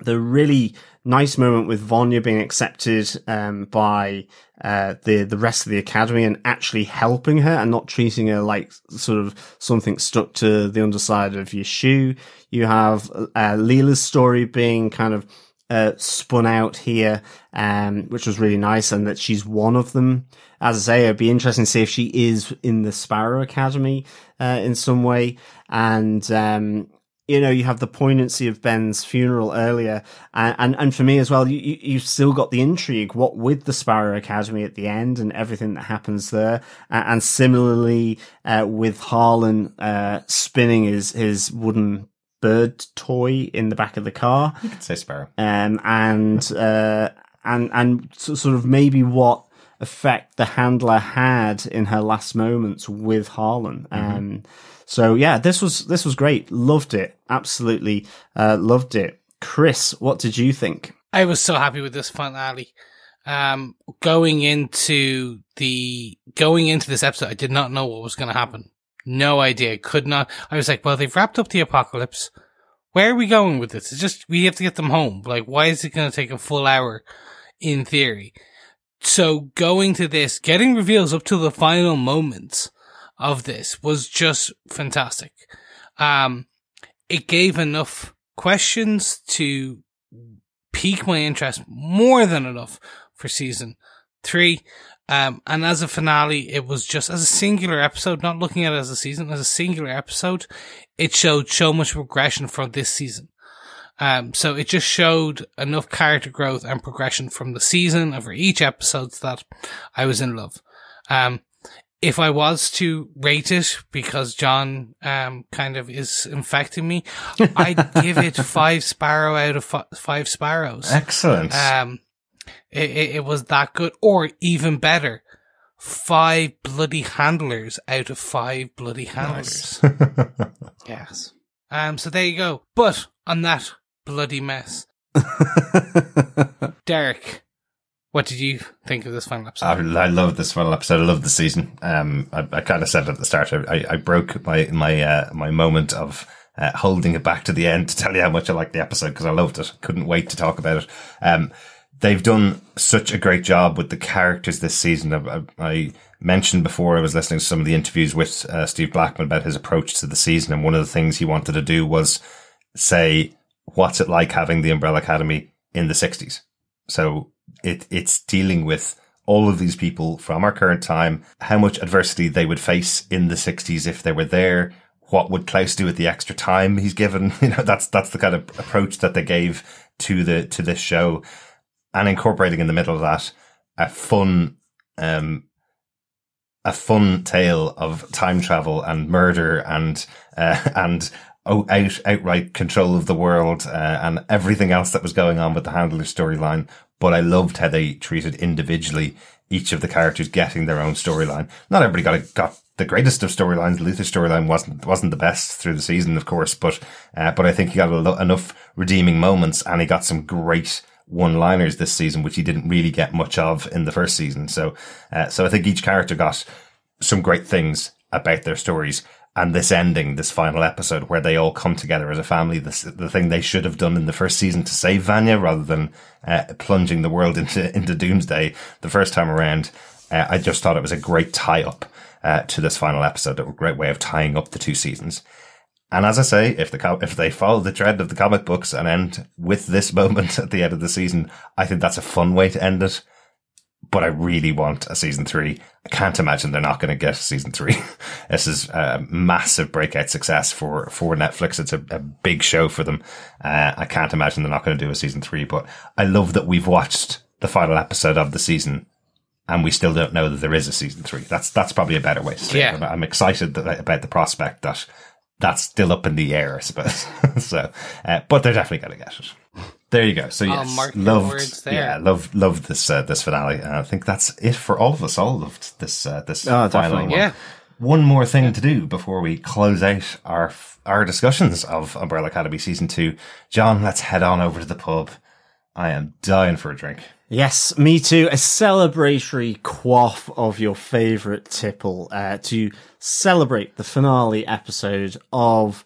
the really nice moment with Vanya being accepted um, by uh, the the rest of the academy and actually helping her and not treating her like sort of something stuck to the underside of your shoe. You have uh, Lila's story being kind of uh, spun out here, um, which was really nice, and that she's one of them. As I say, it'd be interesting to see if she is in the Sparrow Academy uh, in some way, and um, you know, you have the poignancy of Ben's funeral earlier, and and, and for me as well, you, you you've still got the intrigue. What with the Sparrow Academy at the end and everything that happens there, and, and similarly uh, with Harlan uh, spinning his his wooden bird toy in the back of the car You could say Sparrow. um, and uh, and and so- sort of maybe what effect the handler had in her last moments with Harlan. Um, so yeah, this was this was great. Loved it. Absolutely uh, loved it. Chris, what did you think? I was so happy with this finale. Um, going into the going into this episode, I did not know what was going to happen. No idea. Could not. I was like, well, they've wrapped up the apocalypse. Where are we going with this? It's just we have to get them home. Like, why is it going to take a full hour? In theory, so going to this, getting reveals up to the final moments of this was just fantastic. Um, it gave enough questions to pique my interest more than enough for season three. Um, and as a finale, it was just as a singular episode, not looking at it as a season, as a singular episode, it showed so much progression from this season. Um, so it just showed enough character growth and progression from the season over each episode that I was in love. Um, if I was to rate it because John, um, kind of is infecting me, I'd [LAUGHS] give it five sparrow out of fi- five sparrows. Excellent. Um, it, it, it was that good, or even better, five bloody handlers out of five bloody handlers. [LAUGHS] Yes. Um, so there you go. But on that bloody mess, [LAUGHS] Derek, what did you think of this final episode? I, I love this final episode. I love the season. Um, I, I kind of said at the start, I, I broke my my uh, my moment of uh, holding it back to the end to tell you how much I liked the episode because I loved it. Couldn't wait to talk about it. Um, they've done such a great job with the characters this season. I, I, mentioned before I was listening to some of the interviews with uh, Steve Blackman about his approach to the season, and one of the things he wanted to do was say, "What's it like having the Umbrella Academy in the '60s?" So it it's dealing with all of these people from our current time, how much adversity they would face in the 60s if they were there. What would Klaus do with the extra time he's given? [LAUGHS] You know, that's, that's the kind of approach that they gave to the, to this show and incorporating in the middle of that a fun, um, a fun tale of time travel and murder and, uh, [LAUGHS] and out, outright control of the world, uh, and everything else that was going on with the handler storyline. But I loved how they treated individually each of the characters getting their own storyline. Not everybody got a, got the greatest of storylines. Luther's storyline wasn't wasn't the best through the season, of course, but uh, but I think he got lo- enough redeeming moments, and he got some great one-liners this season, which he didn't really get much of in the first season. So, uh, so I think each character got some great things about their stories. And this ending, this final episode where they all come together as a family, this, the thing they should have done in the first season to save Vanya rather than uh, plunging the world [LAUGHS] into, into doomsday the first time around. Uh, I just thought it was a great tie up uh, to this final episode, a great way of tying up the two seasons. And as I say, if the if they follow the trend of the comic books and end with this [LAUGHS] moment at the end of the season, I think that's a fun way to end it. But I really want a season three. I can't imagine they're not going to get season three. [LAUGHS] this is a massive breakout success for for Netflix. It's a, a big show for them. Uh, I can't imagine they're not going to do a season three. But I love that we've watched the final episode of the season and we still don't know that there is a season three. That's that's probably a better way to say Yeah. it. I'm excited that, about the prospect that that's still up in the air, I suppose. [LAUGHS] so, uh, but they're definitely going to get it. There you go. So I'll yes, mark loved, words yeah, loved, loved this uh, this finale. And I think that's it for all of us. All loved this uh, this Oh, final one. Yeah. One more thing to do before we close out our our discussions of Umbrella Academy season two. John, let's head on over to the pub. I am dying for a drink. Yes, me too. A celebratory quaff of your favourite tipple uh, to celebrate the finale episode of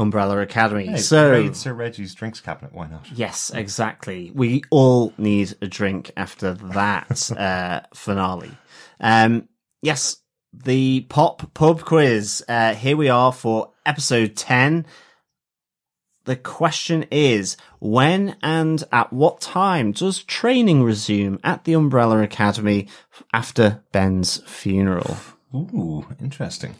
Umbrella Academy. Hey, so, raid Sir Reggie's drinks cabinet. Why not? yes, exactly. We all need a drink after that [LAUGHS] uh, finale. Um, yes, the pop pub quiz. Uh, here we are for episode 10. The question is when and at what time does training resume at the Umbrella Academy after Ben's funeral? Ooh, interesting.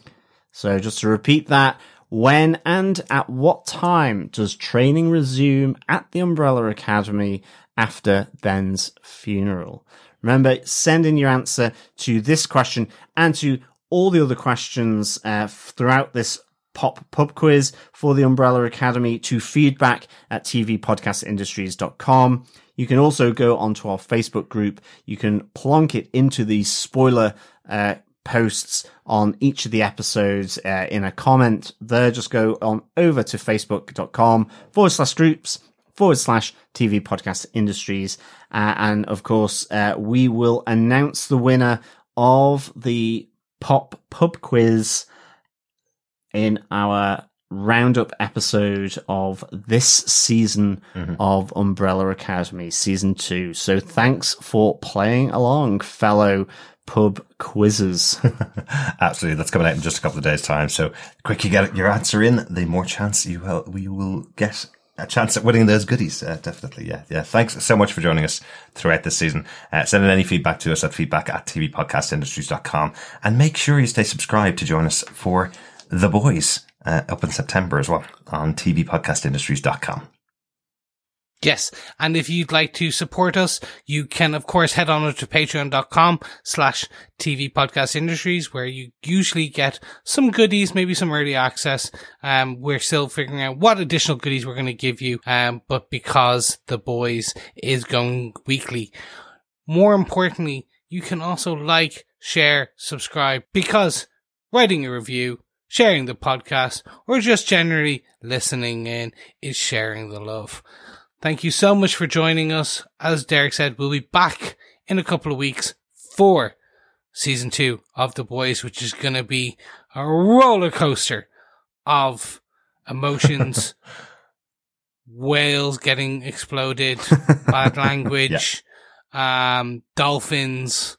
So just to repeat that, when and at what time does training resume at the Umbrella Academy after Ben's funeral? Remember, send in your answer to this question and to all the other questions uh, throughout this pop pub quiz for the Umbrella Academy to feedback at tvpodcastindustries.com. You can also go onto our Facebook group. You can plonk it into the spoiler uh, posts on each of the episodes uh, in a comment there. Just go on over to facebook.com forward slash groups forward slash TV podcast industries. Uh, and of course, uh, we will announce the winner of the pop pub quiz in our roundup episode of this season of Umbrella Academy, season two. So thanks for playing along, fellow pub quizzes. [LAUGHS] Absolutely. That's coming out in just a couple of days' time. So the quicker you get your answer in, the more chance you will, we will get a chance at winning those goodies. Uh, definitely. Yeah. Yeah. Thanks so much for joining us throughout this season. Uh, send in any feedback to us at feedback at tvpodcastindustries.com and make sure you stay subscribed to join us for The Boys uh, up in September as well on tvpodcastindustries.com. Yes. And if you'd like to support us, you can, of course, head on over to patreon.com slash TV podcast industries, where you usually get some goodies, maybe some early access. Um, we're still figuring out what additional goodies we're going to give you. Um, but because the boys is going weekly, more importantly, you can also like, share, subscribe because writing a review, sharing the podcast, or just generally listening in is sharing the love. Thank you so much for joining us. As Derek said, we'll be back in a couple of weeks for season two of The Boys, which is going to be a roller coaster of emotions, [LAUGHS] whales getting exploded, [LAUGHS] bad language, um, dolphins,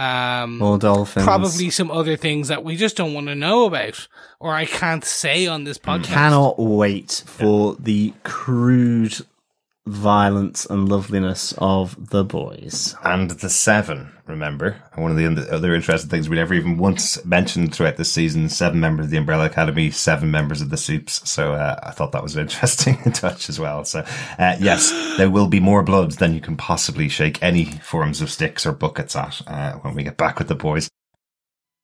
um, More dolphins. probably some other things that we just don't want to know about or I can't say on this podcast. Cannot wait for the crude violence and loveliness of the boys. and the seven, remember? One of the other- other interesting things we never even once mentioned throughout this season, seven members of the Umbrella Academy, seven members of the Supes. So, uh, I thought that was an interesting [LAUGHS] touch as well. So, uh, yes, there will be more blood than you can possibly shake any forms of sticks or buckets at, uh, when we get back with the boys.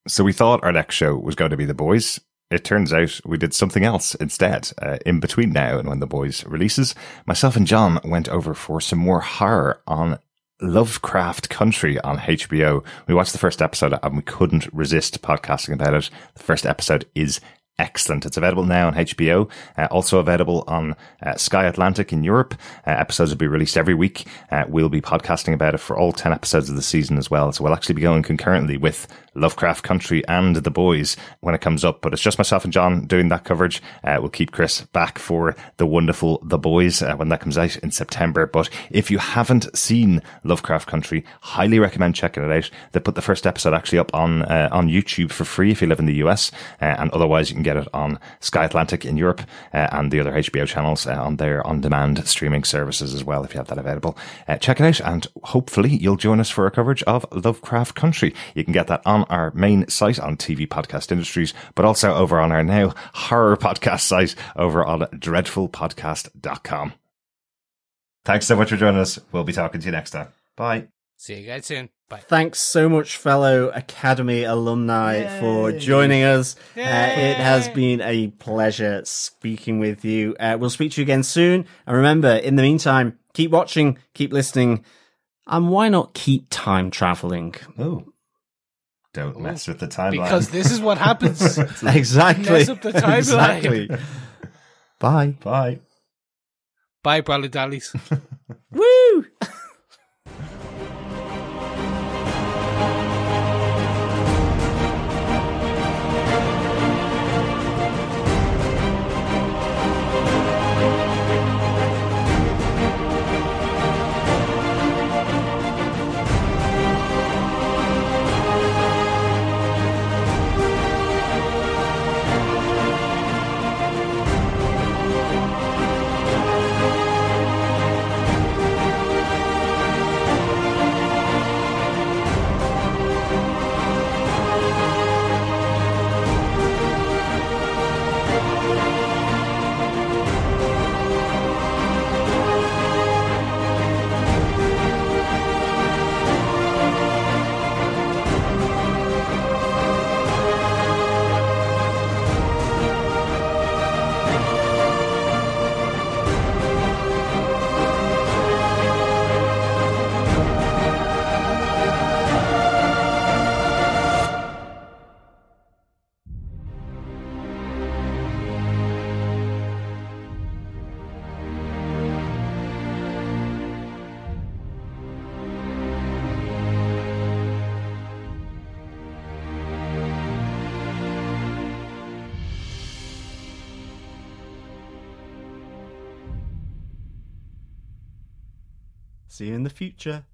So we thought our next show was going to be the boys. It turns out we did something else instead. Uh, in between now and when the boys releases, myself and John went over for some more horror on Lovecraft Country on HBO. We watched the first episode and we couldn't resist podcasting about it. The first episode is excellent. It's available now on HBO, uh, also available on uh, Sky Atlantic in Europe. Uh, episodes will be released every week. Uh, we'll be podcasting about it for all 10 episodes of the season as well. So we'll actually be going concurrently with Lovecraft Country and The Boys when it comes up. But it's just myself and John doing that coverage. Uh, we'll keep Chris back for the wonderful The Boys uh, when that comes out in September. But if you haven't seen Lovecraft Country, highly recommend checking it out. They put the first episode actually up on on YouTube for free if you live in the US, and otherwise you can get it on Sky Atlantic in Europe uh, and the other HBO channels uh, on their on-demand streaming services as well if you have that available. Uh, check it out, and hopefully you'll join us for a coverage of Lovecraft Country. You can get that on our main site on TV Podcast Industries, but also over on our now horror podcast site over on dreadfulpodcast.com. Thanks so much for joining us. We'll be talking to you next time. Bye. See you guys soon. Bye. Thanks so much, fellow Academy alumni, for joining us. Uh, it has been a pleasure speaking with you. Uh, we'll speak to you again soon. And remember, in the meantime, keep watching, keep listening, and why not keep time traveling? Oh. Don't mess with the timeline. Because this is what happens. [LAUGHS] Exactly. Mess up the timeline. exactly. Bye. Bye. Bye, Brolly Dollies. Woo! [LAUGHS] See you in the future.